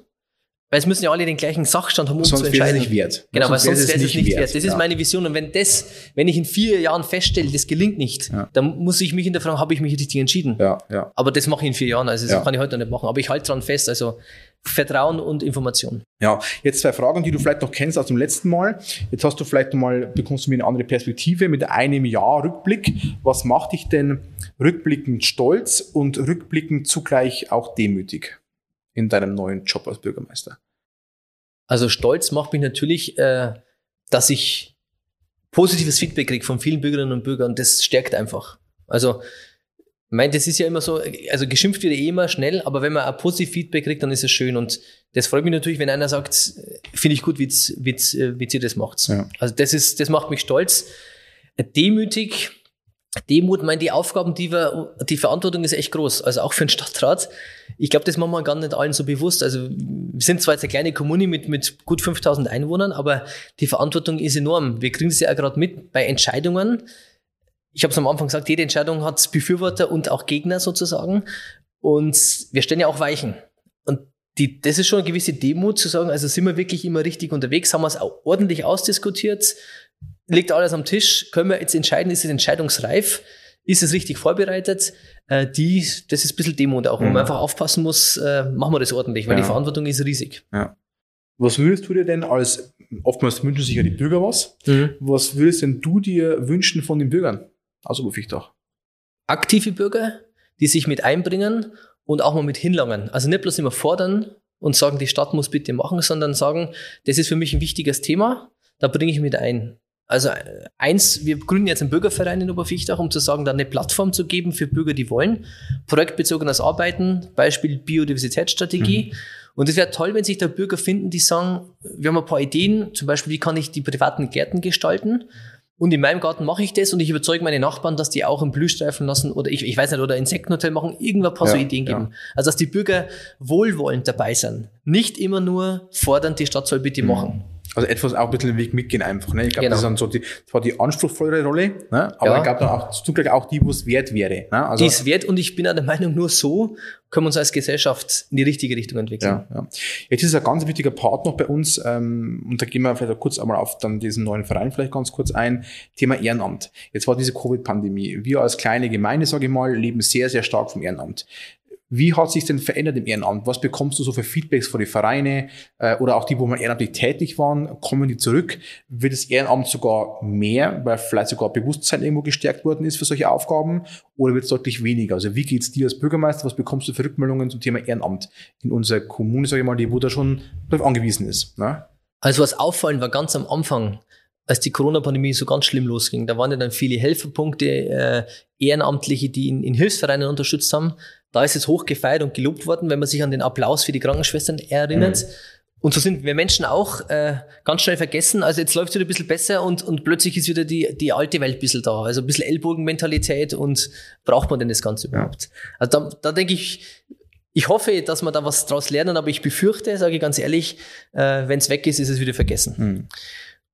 weil es müssen ja alle den gleichen Sachstand haben, um Sonst zu wäre es entscheiden. nicht wert. Genau, weil sonst wäre es nicht wert. Das ist ja. meine Vision. Und wenn das, wenn ich in vier Jahren feststelle, das gelingt nicht, Ja. dann muss ich mich hinterfragen, habe ich mich richtig entschieden? Ja, ja. Aber das mache ich in vier Jahren, also das Ja. kann ich heute noch nicht machen. Aber ich halte dran fest, also Vertrauen und Information. Ja, jetzt zwei Fragen, die du vielleicht noch kennst aus dem letzten Mal. Jetzt hast du vielleicht mal, bekommst du mir eine andere Perspektive mit einem Jahr Rückblick. Was macht dich denn rückblickend stolz und rückblickend zugleich auch demütig in deinem neuen Job als Bürgermeister? Also stolz macht mich natürlich, äh, dass ich positives Feedback kriege von vielen Bürgerinnen und Bürgern. Das stärkt einfach. Also, ich meine, das ist ja immer so, also geschimpft wird eh immer schnell, aber wenn man ein positives Feedback kriegt, dann ist es schön. Und das freut mich natürlich, wenn einer sagt, finde ich gut, wie's, wie's, äh, wie ihr das macht. Ja. Also das ist, das macht mich stolz. Demütig, Demut, meine, die Aufgaben, die wir, die Verantwortung ist echt groß. Also auch für den Stadtrat. Ich glaube, das machen wir gar nicht allen so bewusst. Also wir sind zwar jetzt eine kleine Kommune mit, mit gut 5000 Einwohnern, aber die Verantwortung ist enorm. Wir kriegen das ja gerade mit bei Entscheidungen. Ich habe es am Anfang gesagt, jede Entscheidung hat Befürworter und auch Gegner sozusagen. Und wir stellen ja auch Weichen. Und die, das ist schon eine gewisse Demut zu sagen, also sind wir wirklich immer richtig unterwegs, haben wir es auch ordentlich ausdiskutiert, liegt alles am Tisch, können wir jetzt entscheiden, ist es entscheidungsreif, ist es richtig vorbereitet? Äh, die, das ist ein bisschen Demut auch, wo mhm. man einfach aufpassen muss, äh, machen wir das ordentlich, weil ja. die Verantwortung ist riesig. Ja. Was würdest du dir denn als, oftmals wünschen sich ja die Bürger was, mhm. was würdest denn du dir wünschen von den Bürgern aus Oberfichtach? Aktive Bürger, die sich mit einbringen und auch mal mit hinlangen. Also nicht bloß immer fordern und sagen, die Stadt muss bitte machen, sondern sagen, das ist für mich ein wichtiges Thema, da bringe ich mit ein. Also eins, wir gründen jetzt einen Bürgerverein in Oberfichtach, um zu sagen, da eine Plattform zu geben für Bürger, die wollen. Projektbezogenes Arbeiten, Beispiel Biodiversitätsstrategie. Mhm. Und es wäre toll, wenn sich da Bürger finden, die sagen, wir haben ein paar Ideen, zum Beispiel, wie kann ich die privaten Gärten gestalten? Und in meinem Garten mache ich das und ich überzeuge meine Nachbarn, dass die auch einen Blühstreifen lassen oder ich, ich weiß nicht, oder Insektenhotel machen, irgendwann ein paar ja, so Ideen geben. Ja. Also dass die Bürger wohlwollend dabei sind. Nicht immer nur fordern, die Stadt soll bitte mhm. machen. Also etwas auch ein bisschen den Weg mitgehen einfach. Ne? Ich glaube, genau. das ist dann so die, zwar die anspruchsvollere Rolle, ne? aber ja. ich glaube dann auch zugleich auch die, wo es wert wäre. Ne? Also, die ist wert und ich bin auch der Meinung, nur so können wir uns als Gesellschaft in die richtige Richtung entwickeln. Ja, ja. Jetzt ist ein ganz wichtiger Part noch bei uns, ähm, und da gehen wir vielleicht kurz einmal auf dann diesen neuen Verein vielleicht ganz kurz ein, Thema Ehrenamt. Jetzt war diese Covid-Pandemie. Wir als kleine Gemeinde, sage ich mal, leben sehr, sehr stark vom Ehrenamt. Wie hat sich denn verändert im Ehrenamt? Was bekommst du so für Feedbacks von den Vereinen äh, oder auch die, wo mal ehrenamtlich tätig waren? Kommen die zurück? Wird das Ehrenamt sogar mehr, weil vielleicht sogar Bewusstsein irgendwo gestärkt worden ist für solche Aufgaben? Oder wird es deutlich weniger? Also wie geht's dir als Bürgermeister? Was bekommst du für Rückmeldungen zum Thema Ehrenamt in unserer Kommune, sage ich mal, die wo da schon darauf angewiesen ist? Ne? Also was auffallend war ganz am Anfang, als die Corona-Pandemie so ganz schlimm losging, da waren ja dann viele Helferpunkte, äh, Ehrenamtliche, die in, in Hilfsvereinen unterstützt haben. Da ist es hochgefeiert und gelobt worden, wenn man sich an den Applaus für die Krankenschwestern erinnert. Mhm. Und so sind wir Menschen auch äh, ganz schnell vergessen. Also jetzt läuft es wieder ein bisschen besser und, und plötzlich ist wieder die, die alte Welt ein bisschen da. Also ein bisschen Ellbogenmentalität und braucht man denn das Ganze überhaupt? Also da, da denke ich, ich hoffe, dass wir da was draus lernen, aber ich befürchte, sage ich ganz ehrlich, äh, wenn es weg ist, ist es wieder vergessen. Mhm.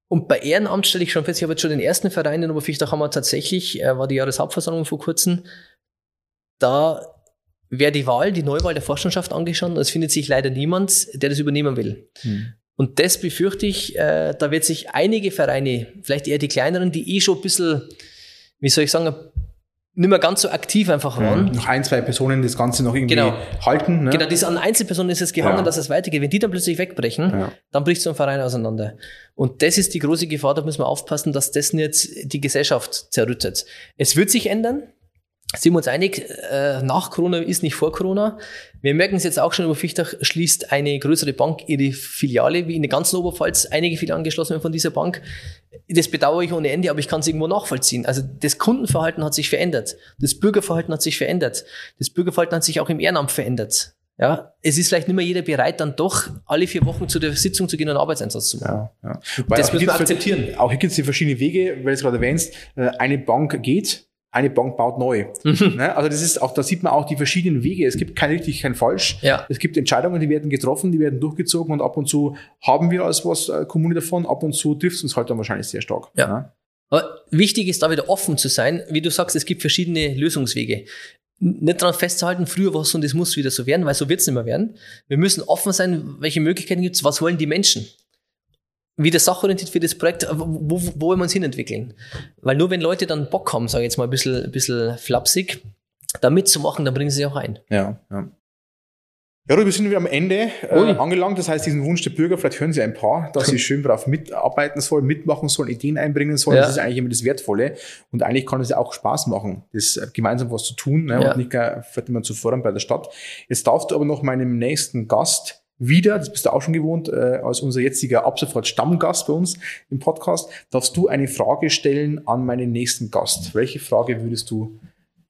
Und bei Ehrenamt stelle ich schon fest, ich habe jetzt schon den ersten Verein in Oberfichtach haben wir tatsächlich, äh, war die Jahreshauptversammlung vor kurzem, da wäre die Wahl, die Neuwahl der Vorstandschaft angeschaut und es findet sich leider niemand, der das übernehmen will. Hm. Und das befürchte ich, äh, da wird sich einige Vereine, vielleicht eher die kleineren, die eh schon ein bisschen, wie soll ich sagen, nicht mehr ganz so aktiv einfach waren. noch ein, zwei Personen das Ganze noch irgendwie genau. halten. Ne? Genau, das an Einzelpersonen ist es gehangen, ja. dass es weitergeht. Wenn die dann plötzlich wegbrechen, ja. dann bricht so ein Verein auseinander. Und das ist die große Gefahr, da müssen wir aufpassen, dass das nicht die Gesellschaft zerrüttet. Es wird sich ändern, sind wir uns einig, äh, nach Corona ist nicht vor Corona. Wir merken es jetzt auch schon, Oberfichtach schließt eine größere Bank ihre Filiale, wie in der ganzen Oberpfalz einige Filialen geschlossen werden von dieser Bank. Das bedauere ich ohne Ende, aber ich kann es irgendwo nachvollziehen. Also das Kundenverhalten hat sich verändert. Das Bürgerverhalten hat sich verändert. Das Bürgerverhalten hat sich auch im Ehrenamt verändert. Ja, es ist vielleicht nicht mehr jeder bereit, dann doch alle vier Wochen zu der Sitzung zu gehen und einen Arbeitseinsatz zu machen. Ja, ja. Das müssen wir akzeptieren. Auch hier gibt es verschiedene Wege, weil du es gerade erwähnst. Äh, eine Bank geht, eine Bank baut neu. Mhm. Ne? Also das ist auch, da sieht man auch die verschiedenen Wege. Es gibt kein richtig, kein falsch. Ja. Es gibt Entscheidungen, die werden getroffen, die werden durchgezogen und ab und zu haben wir als was äh, Kommune davon, ab und zu trifft es uns halt dann wahrscheinlich sehr stark. Ja. Ne? Aber wichtig ist da wieder offen zu sein. Wie du sagst, es gibt verschiedene Lösungswege. Nicht daran festzuhalten, früher war es so und es muss wieder so werden, weil so wird es nicht mehr werden. Wir müssen offen sein, welche Möglichkeiten gibt es, was wollen die Menschen wieder sachorientiert für das Projekt, wo, wo wollen wir uns hinentwickeln? Weil nur wenn Leute dann Bock haben, sage ich jetzt mal ein bisschen, ein bisschen flapsig, da mitzumachen, dann bringen sie sich auch ein. Ja, ja. Ja, wir sind wir am Ende äh, angelangt. Das heißt, diesen Wunsch der Bürger, vielleicht hören Sie ein paar, dass sie *laughs* schön darauf mitarbeiten sollen, mitmachen sollen, Ideen einbringen sollen. Ja. Das ist eigentlich immer das Wertvolle. Und eigentlich kann es ja auch Spaß machen, das äh, gemeinsam was zu tun ne? Ja. und nicht gar vielleicht immer zu fordern bei der Stadt. Jetzt darfst du aber noch meinem nächsten Gast wieder, das bist du auch schon gewohnt, äh, als unser jetziger ab sofort Stammgast bei uns im Podcast, darfst du eine Frage stellen an meinen nächsten Gast. Welche Frage würdest du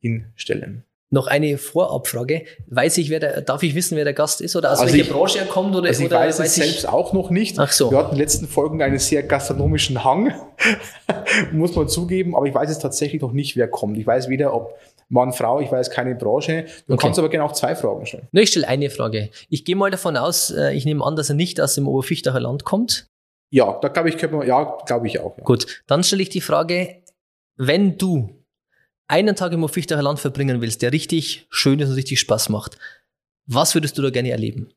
ihn stellen? Noch eine Vorabfrage. Weiß ich, wer der, darf ich wissen, wer der Gast ist oder aus Also welcher ich- Branche er kommt? Oder, Also ich oder weiß es selbst auch noch nicht. Ach so. Wir hatten in den letzten Folgen einen sehr gastronomischen Hang, *laughs* muss man zugeben, aber ich weiß jetzt tatsächlich noch nicht, wer kommt. Ich weiß weder, ob Mann, Frau, ich weiß keine Branche. Du Okay. kannst aber gerne auch zwei Fragen stellen. Ne, ich stelle eine Frage. Ich gehe mal davon aus, äh, ich nehme an, dass er nicht aus dem Oberfichtacher Land kommt. Ja, da glaube ich, könnte man, ja, glaube ich auch. Ja. Gut, dann stelle ich die Frage, wenn du einen Tag im Oberfichtacher Land verbringen willst, der richtig schön ist und richtig Spaß macht, was würdest du da gerne erleben?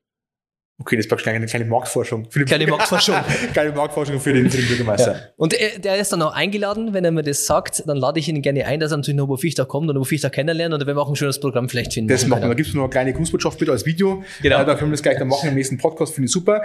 Okay, das praktisch eine kleine Marktforschung. Für den Kleine Marktforschung. *laughs* kleine Marktforschung für den, für den Bürgermeister. Und er, der ist dann auch eingeladen, wenn er mir das sagt, dann lade ich ihn gerne ein, dass er natürlich nach Oberfichtach kommt und Oberfichtach kennenlernen und wenn wir auch ein schönes Programm vielleicht finden. Das machen wir. Da gibt es noch eine kleine Grußbotschaft bitte als Video. Genau. Äh, Da können wir das gleich dann machen im nächsten Podcast. Finde ich super.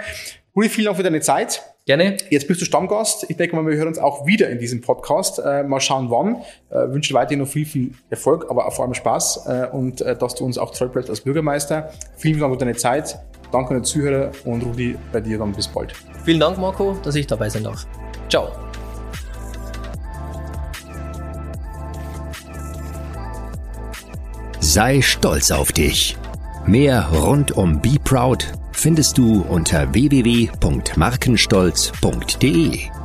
Rudi, vielen Dank für deine Zeit. Gerne. Jetzt bist du Stammgast. Ich denke mal, wir hören uns auch wieder in diesem Podcast. Äh, mal schauen, wann. Äh, wünsche dir weiterhin noch viel, viel Erfolg, aber vor allem Spaß äh, und äh, dass du uns auch treu bleibst als Bürgermeister. Vielen Dank für deine Zeit. Danke an die Zuhörer und Rudi, bei dir dann bis bald. Vielen Dank, Marco, dass ich dabei sein darf. Ciao. Sei stolz auf dich. Mehr rund um Be Proud findest du unter www.markenstolz.de.